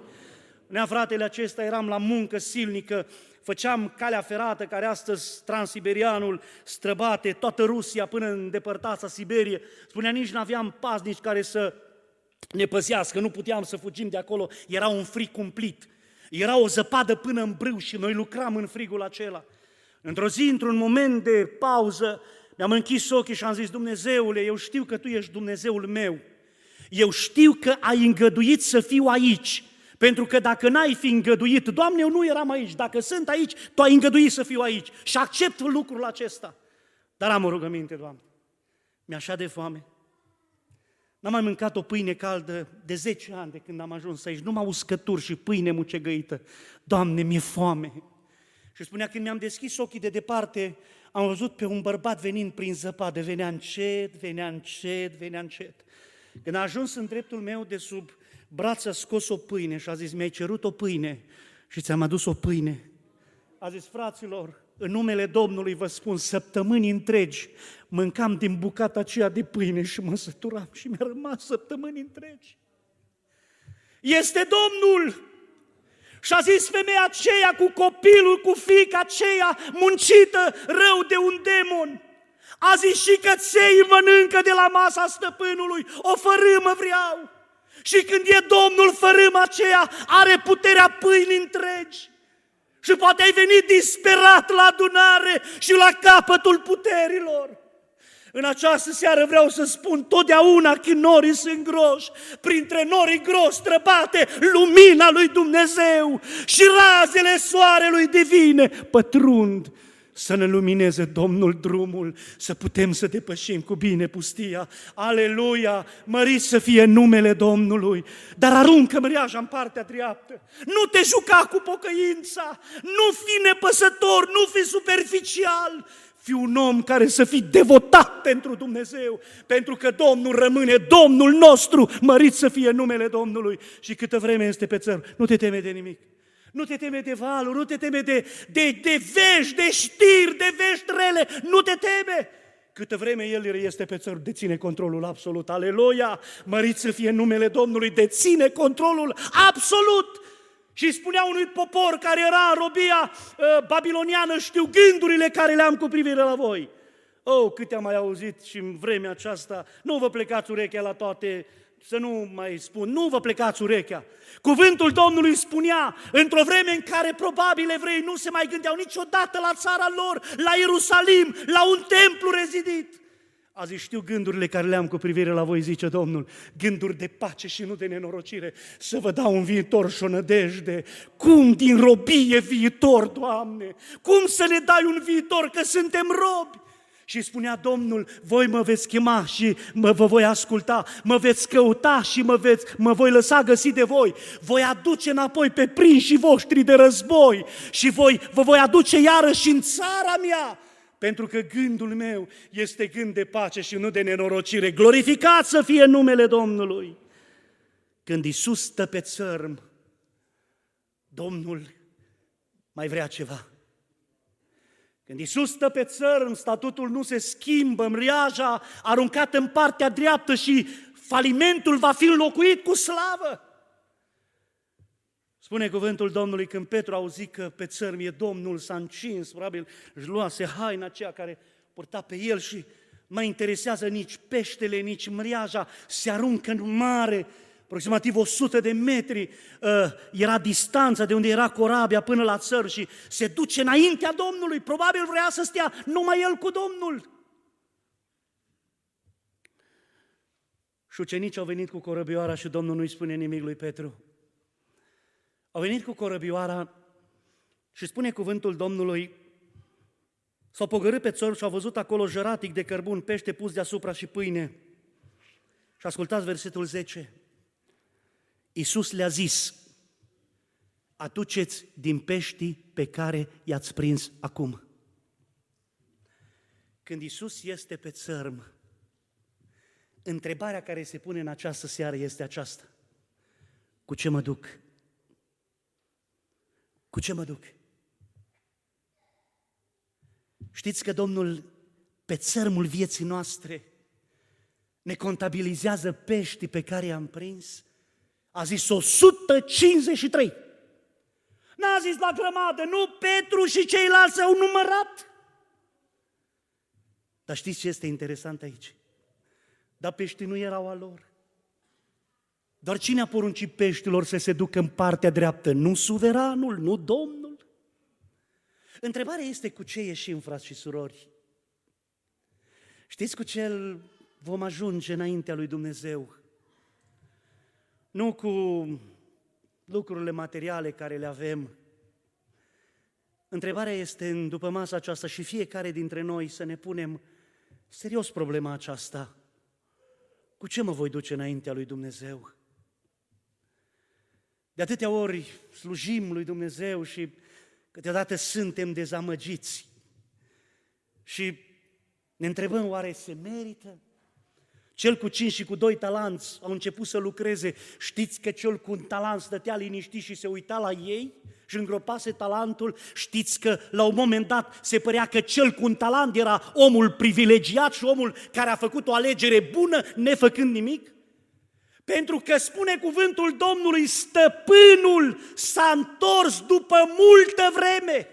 Nea fratele acesta eram la muncă silnică, făceam calea ferată care astăzi transiberianul străbate toată Rusia până în depărtața Siberie. Spunea, nici nu aveam paznici care să ne păzească, nu puteam să fugim de acolo, era un frig cumplit. Era o zăpadă până în brâu și noi lucram în frigul acela. Într-o zi, într-un moment de pauză, mi-am închis ochii și am zis, Dumnezeule, eu știu că Tu ești Dumnezeul meu. Eu știu că ai îngăduit să fiu aici, pentru că dacă n-ai fi îngăduit, Doamne, eu nu eram aici, dacă sunt aici, Tu ai îngăduit să fiu aici și accept lucrul acesta. Dar am o rugăminte, Doamne, mi-a așa de foame, N-am mai mâncat o pâine caldă de 10 ani de când am ajuns aici, numai uscături și pâine mucegăită. Doamne, mi-e foame! Și spunea, când mi-am deschis ochii de departe, am văzut pe un bărbat venind prin zăpadă, venea încet, venea încet, venea încet. Când a ajuns în dreptul meu de sub braț, a scos o pâine și a zis, mi-ai cerut o pâine și ți-am adus o pâine. A zis, fraților, în numele Domnului vă spun, săptămâni întregi mâncam din bucata aceea de pâine și mă săturam și mi-a rămas săptămâni întregi. Este Domnul! Și a zis femeia aceea cu copilul, cu fica aceea muncită rău de un demon. A zis și că ței mănâncă de la masa stăpânului, o fărâmă vreau. Și când e Domnul, fărâma aceea are puterea pâinii întregi. Și poate ai venit disperat la adunare și la capătul puterilor. În această seară vreau să spun, totdeauna când norii sunt groși, printre norii groși străbate lumina lui Dumnezeu și razele soarelui divine pătrund să ne lumineze Domnul drumul, să putem să depășim cu bine pustia. Aleluia! Mărit să fie numele Domnului! Dar aruncă măriaja în partea dreaptă. Nu te juca cu pocăința, nu fi nepăsător, nu fi superficial, fi un om care să fii devotat pentru Dumnezeu, pentru că Domnul rămâne Domnul nostru, mărit să fie numele Domnului și câtă vreme este pe țăr. Nu te teme de nimic. Nu te teme de valuri, nu te teme de, de, de vești, de știri, de vești rele, nu te teme. Câtă vreme El este pe țăr, deține controlul absolut. Aleluia! Mărit să fie numele Domnului, deține controlul absolut. Și spunea unui popor care era în robia uh, babiloniană, știu gândurile care le-am cu privire la voi. Oh, câte am mai auzit și în vremea aceasta, nu vă plecați urechea la toate, să nu mai spun, nu vă plecați urechea. Cuvântul Domnului spunea, într-o vreme în care probabil evrei nu se mai gândeau niciodată la țara lor, la Ierusalim, la un templu rezidit. Azi știu gândurile care le-am cu privire la voi, zice Domnul, gânduri de pace și nu de nenorocire, să vă dau un viitor și o nădejde. Cum din robie viitor, Doamne? Cum să ne dai un viitor, că suntem robi? Și spunea Domnul, voi mă veți chema și mă vă voi asculta, mă veți căuta și mă, veți, mă voi lăsa găsi de voi. Voi aduce înapoi pe prinșii voștri de război și voi, vă voi aduce iarăși în țara mea pentru că gândul meu este gând de pace și nu de nenorocire. Glorificat să fie numele Domnului! Când Isus stă pe țărm, Domnul mai vrea ceva. Când Isus stă pe țărm, statutul nu se schimbă, mriaja aruncată în partea dreaptă și falimentul va fi înlocuit cu slavă. Spune cuvântul Domnului când Petru a auzit că pe țărm e Domnul, s-a încins, probabil își luase haina aceea care purta pe el și mai interesează nici peștele, nici mriaja, se aruncă în mare, aproximativ 100 de metri uh, era distanța de unde era corabia până la țăr și se duce înaintea Domnului, probabil vrea să stea numai el cu Domnul. Și ucenicii au venit cu corăbioara și Domnul nu-i spune nimic lui Petru. Au venit cu corăbioara și spune cuvântul Domnului, s-au pogărât pe țăr și au văzut acolo jăratic de cărbun, pește pus deasupra și pâine. Și ascultați versetul 10. Iisus le-a zis, aduceți din peștii pe care i-ați prins acum. Când Iisus este pe țărm, întrebarea care se pune în această seară este aceasta. Cu ce mă duc? Cu ce mă duc? Știți că Domnul pe țărmul vieții noastre ne contabilizează peștii pe care i-am prins? A zis 153. N-a zis la grămadă, nu Petru și ceilalți au numărat. Dar știți ce este interesant aici? Dar peștii nu erau a lor. Doar cine a poruncit peștilor să se ducă în partea dreaptă? Nu suveranul, nu Domnul. Întrebarea este cu ce ieșim, frați și surori? Știți cu ce vom ajunge înaintea lui Dumnezeu? Nu cu lucrurile materiale care le avem. Întrebarea este, după masa aceasta, și fiecare dintre noi să ne punem serios problema aceasta. Cu ce mă voi duce înaintea lui Dumnezeu? De atâtea ori slujim lui Dumnezeu și câteodată suntem dezamăgiți și ne întrebăm oare se merită? Cel cu cinci și cu doi talanți au început să lucreze. Știți că cel cu un talent stătea liniștit și se uita la ei și îngropase talentul? Știți că la un moment dat se părea că cel cu un talent era omul privilegiat și omul care a făcut o alegere bună, nefăcând nimic? Pentru că spune cuvântul Domnului, stăpânul s-a întors după multă vreme.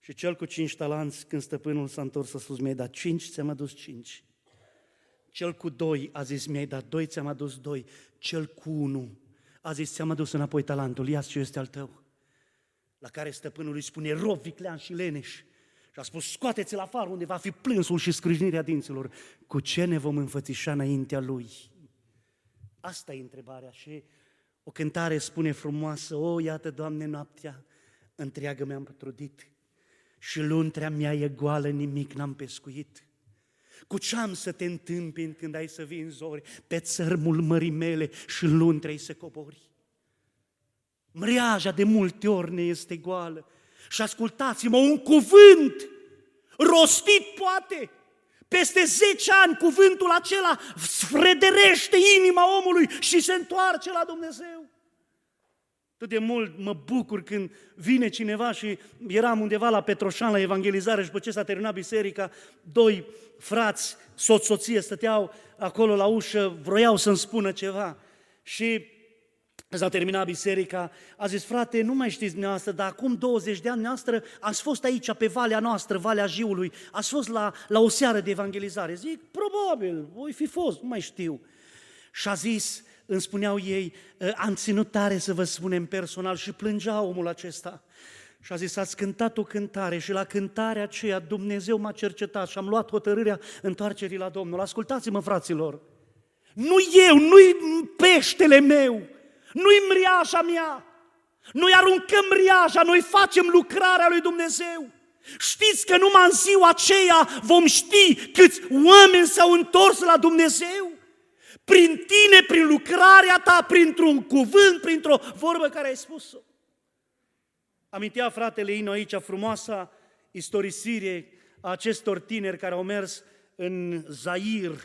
Și cel cu cinci talanți, când stăpânul s-a întors, a spus, mi-ai dat cinci, ți-am adus cinci. Cel cu doi a zis, mi-ai dat doi, ți-am adus doi. Cel cu unu a zis, ți-am adus înapoi talentul, ia ce este al tău. La care stăpânul îi spune, rob, viclean și leneș. Și a spus, scoateți-l afară unde va fi plânsul și scrâșnirea dinților. Cu ce ne vom înfățișa înaintea lui? Asta e întrebarea și o cântare spune frumoasă, o, iată, Doamne, noaptea întreagă mi-am pătrudit și luntrea mea e goală, nimic n-am pescuit. Cu ce am să te întâmpin când ai să vii în zori pe țărmul mării mele și luntrei să cobori? Mriaja de multe ori ne este goală și ascultați-mă, un cuvânt rostit poate, peste 10 ani cuvântul acela frederește inima omului și se întoarce la Dumnezeu. Atât de mult mă bucur când vine cineva și eram undeva la Petroșan la evangelizare și după ce s-a terminat biserica, doi frați, soț-soție, stăteau acolo la ușă, vroiau să-mi spună ceva. Și S-a terminat biserica, a zis, frate, nu mai știți dumneavoastră, dar acum 20 de ani dumneavoastră ați fost aici pe valea noastră, Valea Jiului, ați fost la, la o seară de evangelizare. Zic, probabil, voi fi fost, nu mai știu. Și a zis, îmi spuneau ei, ă, am ținut tare să vă spunem personal și plângea omul acesta. Și a zis, ați cântat o cântare și la cântarea aceea Dumnezeu m-a cercetat și am luat hotărârea întoarcerii la Domnul. Ascultați-mă, fraților, nu eu, nu-i peștele meu, nu-i mriaja mea, noi aruncăm mriaja, noi facem lucrarea lui Dumnezeu. Știți că numai în ziua aceea vom ști câți oameni s-au întors la Dumnezeu? Prin tine, prin lucrarea ta, printr-un cuvânt, printr-o vorbă care ai spus-o. Amintea fratele Ino aici frumoasa istorisire a acestor tineri care au mers în Zair,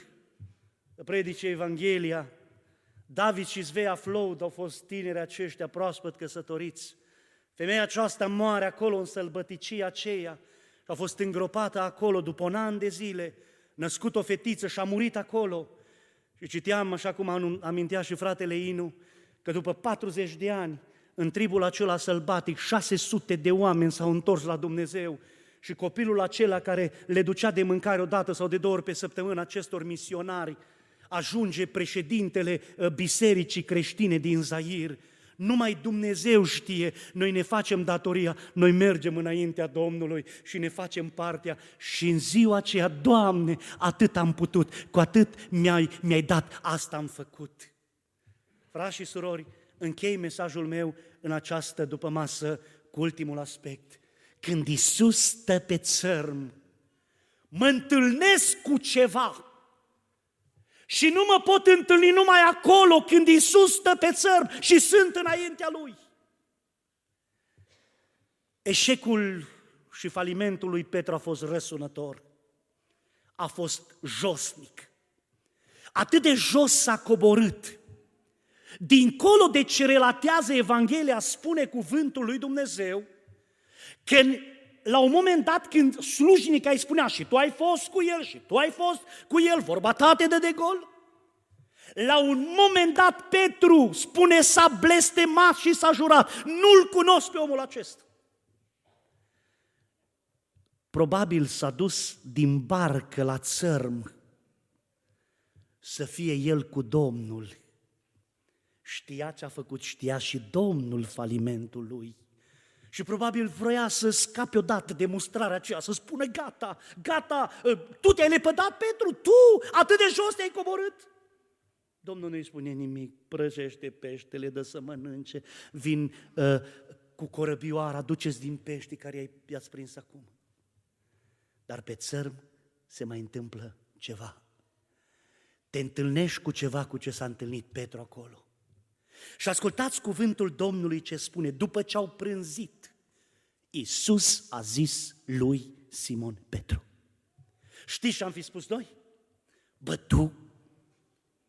predice Evanghelia, David și Zvea Floud au fost tineri aceștia proaspăt căsătoriți. Femeia aceasta moare acolo în sălbăticia aceea a fost îngropată acolo după un an de zile, născut o fetiță și a murit acolo. Și citeam, așa cum amintea și fratele Inu, că după 40 de ani, în tribul acela sălbatic, 600 de oameni s-au întors la Dumnezeu și copilul acela care le ducea de mâncare o dată sau de două ori pe săptămână acestor misionari, ajunge președintele uh, bisericii creștine din Zair. Numai Dumnezeu știe, noi ne facem datoria, noi mergem înaintea Domnului și ne facem partea și în ziua aceea, Doamne, atât am putut, cu atât mi-ai, mi-ai dat, asta am făcut. Frați și surori, închei mesajul meu în această după masă cu ultimul aspect. Când Isus stă pe țărm, mă întâlnesc cu ceva. Și nu mă pot întâlni numai acolo când Isus stă pe țărm și sunt înaintea Lui. Eșecul și falimentul lui Petru a fost răsunător. A fost josnic. Atât de jos s-a coborât. Dincolo de ce relatează Evanghelia, spune cuvântul lui Dumnezeu, că la un moment dat când slujnica îi spunea și tu ai fost cu el și tu ai fost cu el, vorba tate de de gol, la un moment dat Petru spune s-a blestemat și s-a jurat, nu-l cunosc pe omul acesta. Probabil s-a dus din barcă la țărm să fie el cu Domnul. Știa ce a făcut, știa și Domnul falimentul lui. Și probabil vroia să scape odată de mustrarea aceea, să spună gata, gata, ă, tu te-ai lepădat, Petru, tu atât de jos te-ai coborât. Domnul nu-i spune nimic, prăjește peștele, dă să mănânce, vin uh, cu corăbioara, duceți din pești care i-ați prins acum. Dar pe țărm se mai întâmplă ceva. Te întâlnești cu ceva cu ce s-a întâlnit Petru acolo. Și ascultați cuvântul Domnului ce spune, după ce au prânzit, Iisus a zis lui Simon Petru. Știți ce am fi spus noi? Bă, tu,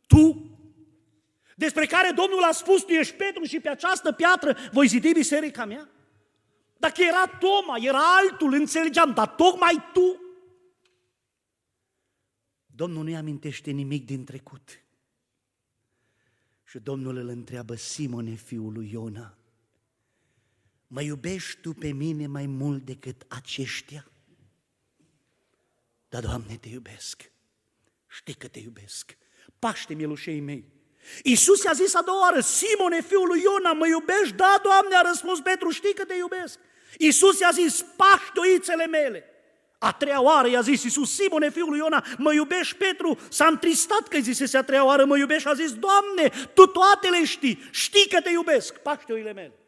tu, despre care Domnul a spus, tu ești Petru și pe această piatră voi zidi biserica mea? Dacă era Toma, era altul, înțelegeam, dar tocmai tu. Domnul nu-i amintește nimic din trecut. Și Domnul îl întreabă, Simone, fiul lui Iona, mă iubești tu pe mine mai mult decât aceștia? Da, Doamne, te iubesc. Știi că te iubesc. Paște mielușei mei. Iisus i-a zis a doua oară, Simone, fiul lui Iona, mă iubești? Da, Doamne, a răspuns Petru, știi că te iubesc. Iisus i-a zis, paște oițele mele. A treia oară i-a zis Iisus, Simone, fiul lui Iona, mă iubești, Petru? S-a întristat că îi zisese a treia oară, mă iubești și a zis, Doamne, Tu toate le știi, știi că te iubesc, paște oile mele.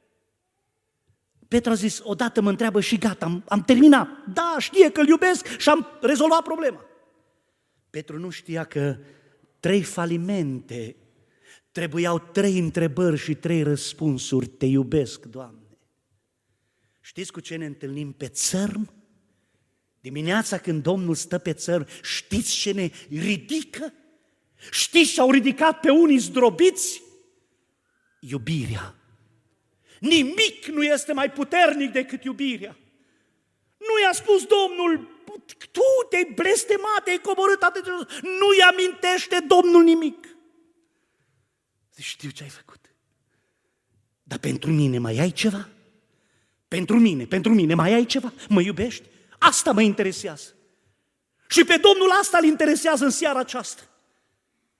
Petru a zis, odată mă întreabă și gata, am, am terminat. Da, știe că îl iubesc și am rezolvat problema. Petru nu știa că trei falimente trebuiau trei întrebări și trei răspunsuri. Te iubesc, Doamne. Știți cu ce ne întâlnim pe țărm? Dimineața când Domnul stă pe țărm, știți ce ne ridică? Știți ce au ridicat pe unii zdrobiți? Iubirea. Nimic nu este mai puternic decât iubirea. Nu i-a spus Domnul, tu te-ai blestemat, te-ai coborât atât de Nu-i amintește Domnul nimic. Zici, știu ce ai făcut. Dar pentru mine mai ai ceva? Pentru mine, pentru mine, mai ai ceva? Mă iubești? Asta mă interesează. Și pe Domnul asta îl interesează în seara aceasta.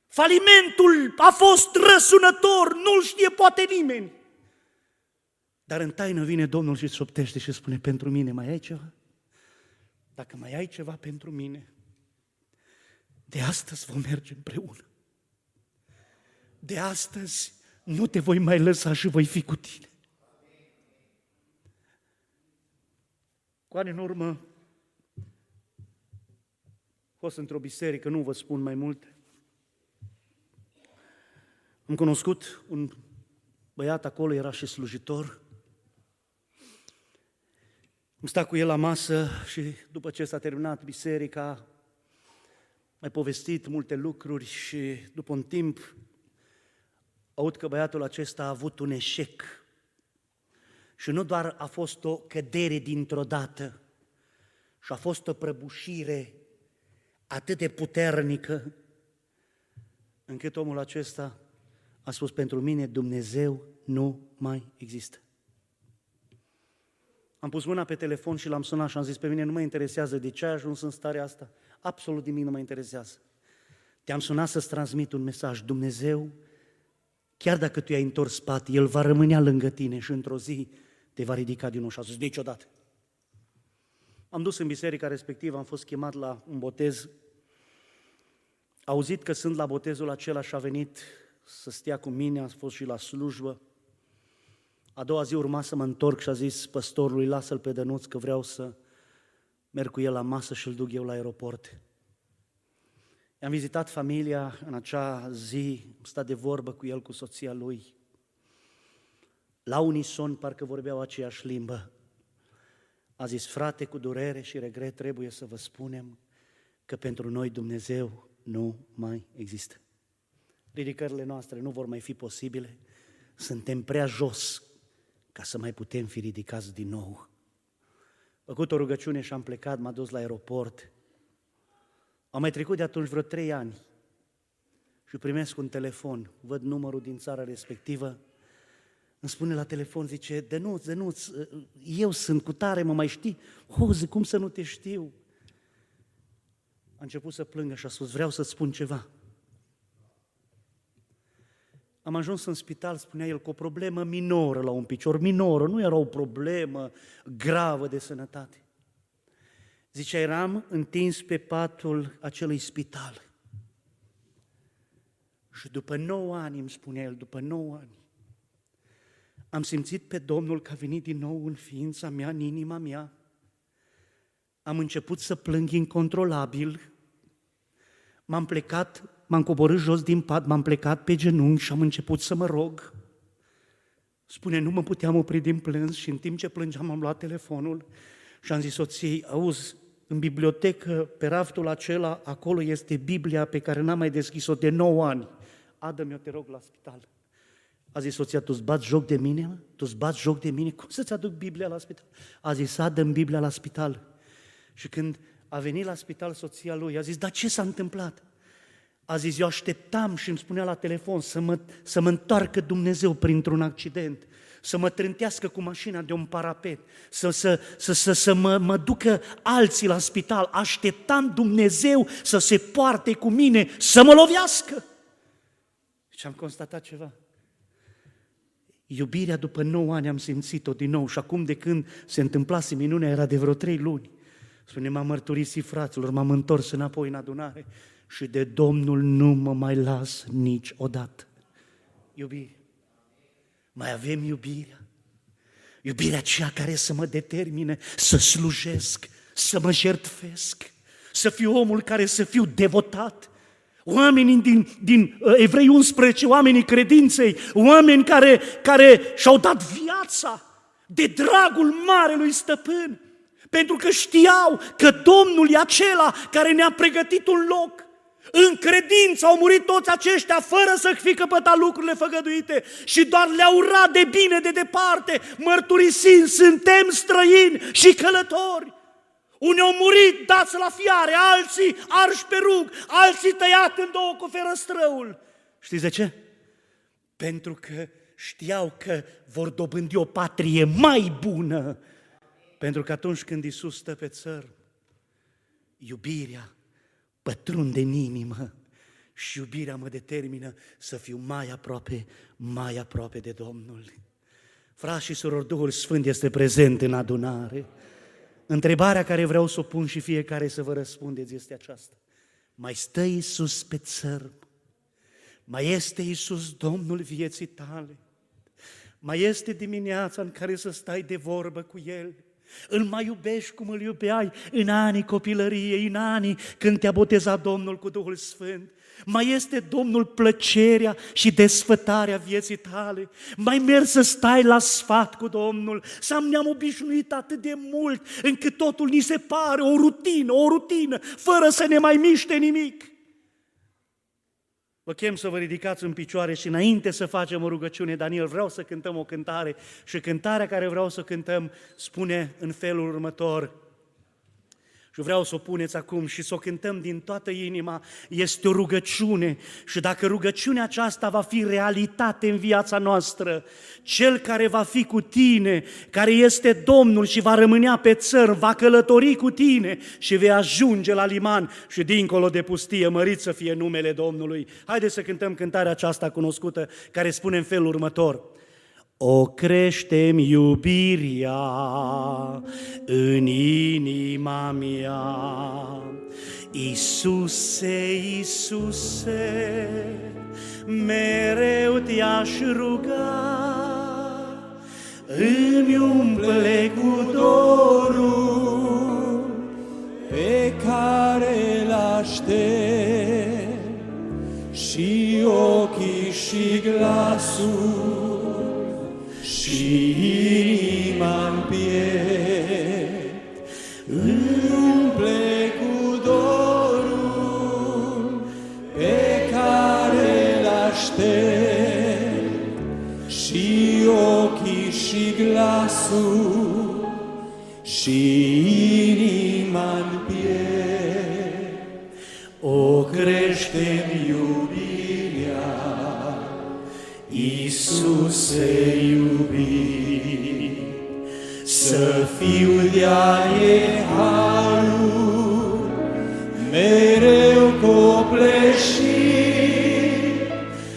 Falimentul a fost răsunător, nu-l știe poate nimeni. Dar în taină vine Domnul și șoptește și spune, pentru mine mai ai ceva? Dacă mai ai ceva pentru mine, de astăzi vom merge împreună. De astăzi nu te voi mai lăsa și voi fi cu tine. Cu ani în urmă, a fost într-o biserică, nu vă spun mai mult. Am cunoscut un băiat acolo, era și slujitor. Am stat cu el la masă și după ce s-a terminat biserica, mai povestit multe lucruri și după un timp aud că băiatul acesta a avut un eșec și nu doar a fost o cădere dintr-o dată, și a fost o prăbușire atât de puternică, încât omul acesta a spus pentru mine, Dumnezeu nu mai există. Am pus mâna pe telefon și l-am sunat și am zis, pe mine nu mă interesează de ce ai ajuns în starea asta, absolut nimic nu mă interesează. Te-am sunat să-ți transmit un mesaj, Dumnezeu, chiar dacă tu i-ai întors spate, El va rămânea lângă tine și într-o zi te va ridica din nou și a zis, niciodată. Am dus în biserica respectivă, am fost chemat la un botez, auzit că sunt la botezul acela și a venit să stea cu mine, a fost și la slujbă. A doua zi urma să mă întorc și a zis păstorului, lasă-l pe Dănuț că vreau să merg cu el la masă și îl duc eu la aeroport. I-am vizitat familia în acea zi, am stat de vorbă cu el, cu soția lui. La unison parcă vorbeau aceeași limbă. A zis, frate, cu durere și regret trebuie să vă spunem că pentru noi Dumnezeu nu mai există. Ridicările noastre nu vor mai fi posibile, suntem prea jos ca să mai putem fi ridicați din nou. Făcut o rugăciune și am plecat, m-a dus la aeroport. Au mai trecut de atunci vreo trei ani și primesc un telefon, văd numărul din țara respectivă, îmi spune la telefon, zice, Denuț, Denuț, eu sunt cu tare, mă mai știi? O, zic, cum să nu te știu? A început să plângă și a spus, vreau să-ți spun ceva. Am ajuns în spital, spunea el, cu o problemă minoră la un picior, minoră, nu era o problemă gravă de sănătate. Zicea, eram întins pe patul acelui spital. Și după nouă ani, îmi spunea el, după nouă ani, am simțit pe Domnul că a venit din nou în ființa mea, în inima mea. Am început să plâng incontrolabil. M-am plecat, m-am coborât jos din pat, m-am plecat pe genunchi și am început să mă rog. Spune, nu mă puteam opri din plâns și în timp ce plângeam am luat telefonul și am zis soției, auzi, în bibliotecă, pe raftul acela, acolo este Biblia pe care n-am mai deschis-o de 9 ani. Adă-mi-o, te rog, la spital. A zis soția, tu-ți bați joc de mine? Tu-ți bați joc de mine? Cum să-ți aduc Biblia la spital? A zis, adă Biblia la spital. Și când a venit la spital soția lui, a zis, dar ce s-a întâmplat? A zis, eu așteptam și îmi spunea la telefon să mă, să mă întoarcă Dumnezeu printr-un accident, să mă trântească cu mașina de un parapet, să, să, să, să, să mă, mă ducă alții la spital. Așteptam Dumnezeu să se poarte cu mine, să mă lovească. Și am constatat ceva. Iubirea după 9 ani am simțit-o din nou și acum de când se întâmplase minunea era de vreo trei luni. Spune, m-am mărturisit fraților, m-am întors înapoi în adunare și de Domnul nu mă mai las niciodată. Iubire. Mai avem iubirea. Iubirea aceea care să mă determine să slujesc, să mă jertfesc, să fiu omul care să fiu devotat, Oamenii din, din uh, Evrei 11, oamenii credinței, oameni care, care și-au dat viața de dragul Marelui Stăpân, pentru că știau că Domnul e acela care ne-a pregătit un loc. În credință au murit toți aceștia fără să fi căpătat lucrurile făgăduite și doar le-au urat de bine de departe, mărturisind, suntem străini și călători. Unii au murit dați la fiare, alții arși pe rug, alții tăiat în două cu ferăstrăul. Știți de ce? Pentru că știau că vor dobândi o patrie mai bună. Pentru că atunci când Isus stă pe țăr, iubirea pătrunde în inimă și iubirea mă determină să fiu mai aproape, mai aproape de Domnul. Frați și surori, Duhul Sfânt este prezent în adunare. Întrebarea care vreau să o pun și fiecare să vă răspundeți este aceasta. Mai stă Iisus pe țărm? Mai este Iisus Domnul vieții tale? Mai este dimineața în care să stai de vorbă cu El? Îl mai iubești cum îl iubeai în anii copilăriei, în anii când te-a botezat Domnul cu Duhul Sfânt? Mai este Domnul plăcerea și desfătarea vieții tale? Mai mergi să stai la sfat cu Domnul? Să ne-am obișnuit atât de mult încât totul ni se pare o rutină, o rutină, fără să ne mai miște nimic. Vă chem să vă ridicați în picioare și înainte să facem o rugăciune, Daniel, vreau să cântăm o cântare și cântarea care vreau să cântăm spune în felul următor – și vreau să o puneți acum și să o cântăm din toată inima. Este o rugăciune și dacă rugăciunea aceasta va fi realitate în viața noastră, cel care va fi cu tine, care este Domnul și va rămânea pe țăr, va călători cu tine și vei ajunge la liman și dincolo de pustie, mărit să fie numele Domnului. Haideți să cântăm cântarea aceasta cunoscută care spune în felul următor. O creștem iubirea în inima mea. Iisuse, Iisuse, mereu te-aș ruga, îmi umple cu dorul pe care l-aștept și ochii și glasul și inima în piept îmi umple cu dorul pe care l-aștept și ochii și glasul și inima în piept. O crește iubirea, Iisuse iubit, să fiu de-a e harul, mereu copleșit,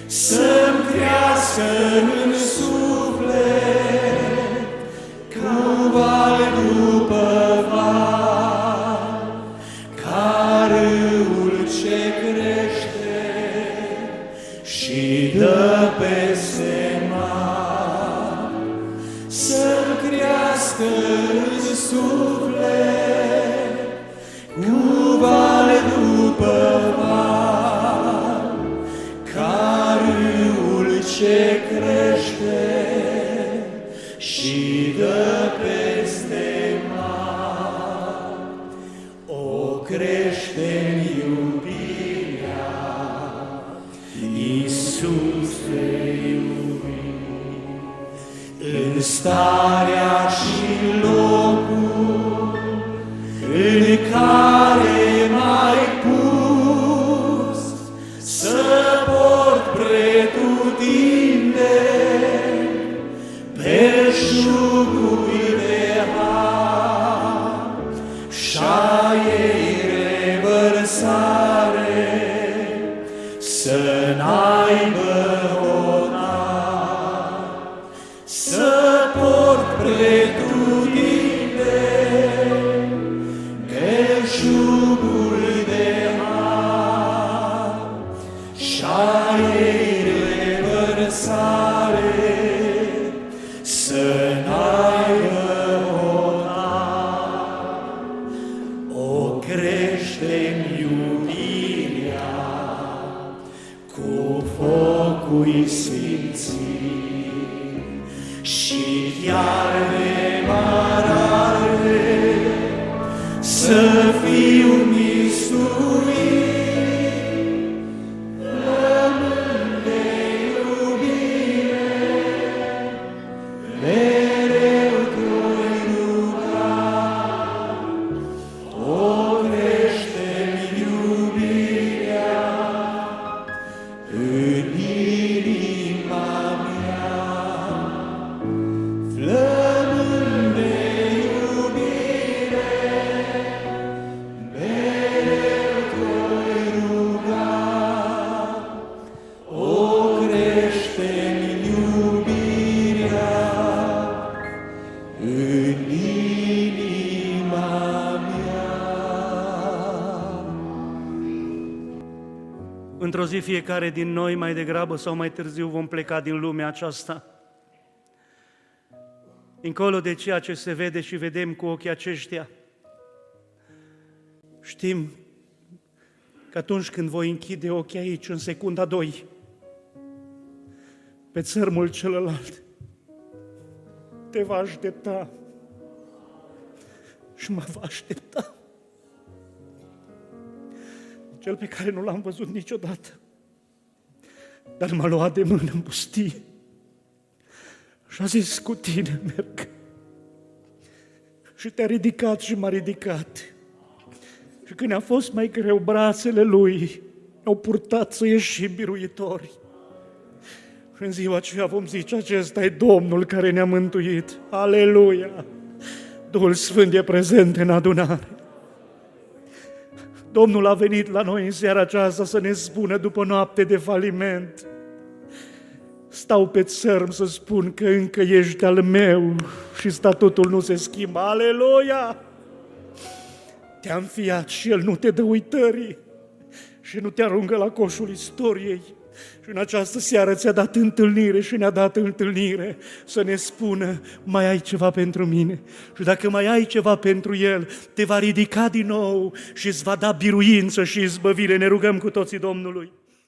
să-mi crească în ce crește și dă peste mare. O crește iubirea, Iisuse iubit, în starea și locul în care fiecare din noi, mai degrabă sau mai târziu, vom pleca din lumea aceasta. Încolo de ceea ce se vede și vedem cu ochii aceștia, știm că atunci când voi închide ochii aici, în secunda doi, pe țărmul celălalt, te va aștepta și mă va aștepta. Cel pe care nu l-am văzut niciodată, dar m-a luat de mână în pustie și a zis, cu tine merg. Și te-a ridicat și m-a ridicat. Și când a fost mai greu, brațele lui au purtat să ieșim biruitori. Și în ziua aceea vom zice, acesta e Domnul care ne-a mântuit. Aleluia! Duhul Sfânt e prezent în adunare. Domnul a venit la noi în seara aceasta să ne spună după noapte de faliment. Stau pe țărm să spun că încă ești al meu și statutul nu se schimbă. Aleluia! Te-a înfiat și El nu te dă uitării și nu te aruncă la coșul istoriei. Și în această seară ți-a dat întâlnire și ne-a dat întâlnire să ne spună, mai ai ceva pentru mine. Și dacă mai ai ceva pentru El, te va ridica din nou și îți va da biruință și izbăvire. Ne rugăm cu toții Domnului.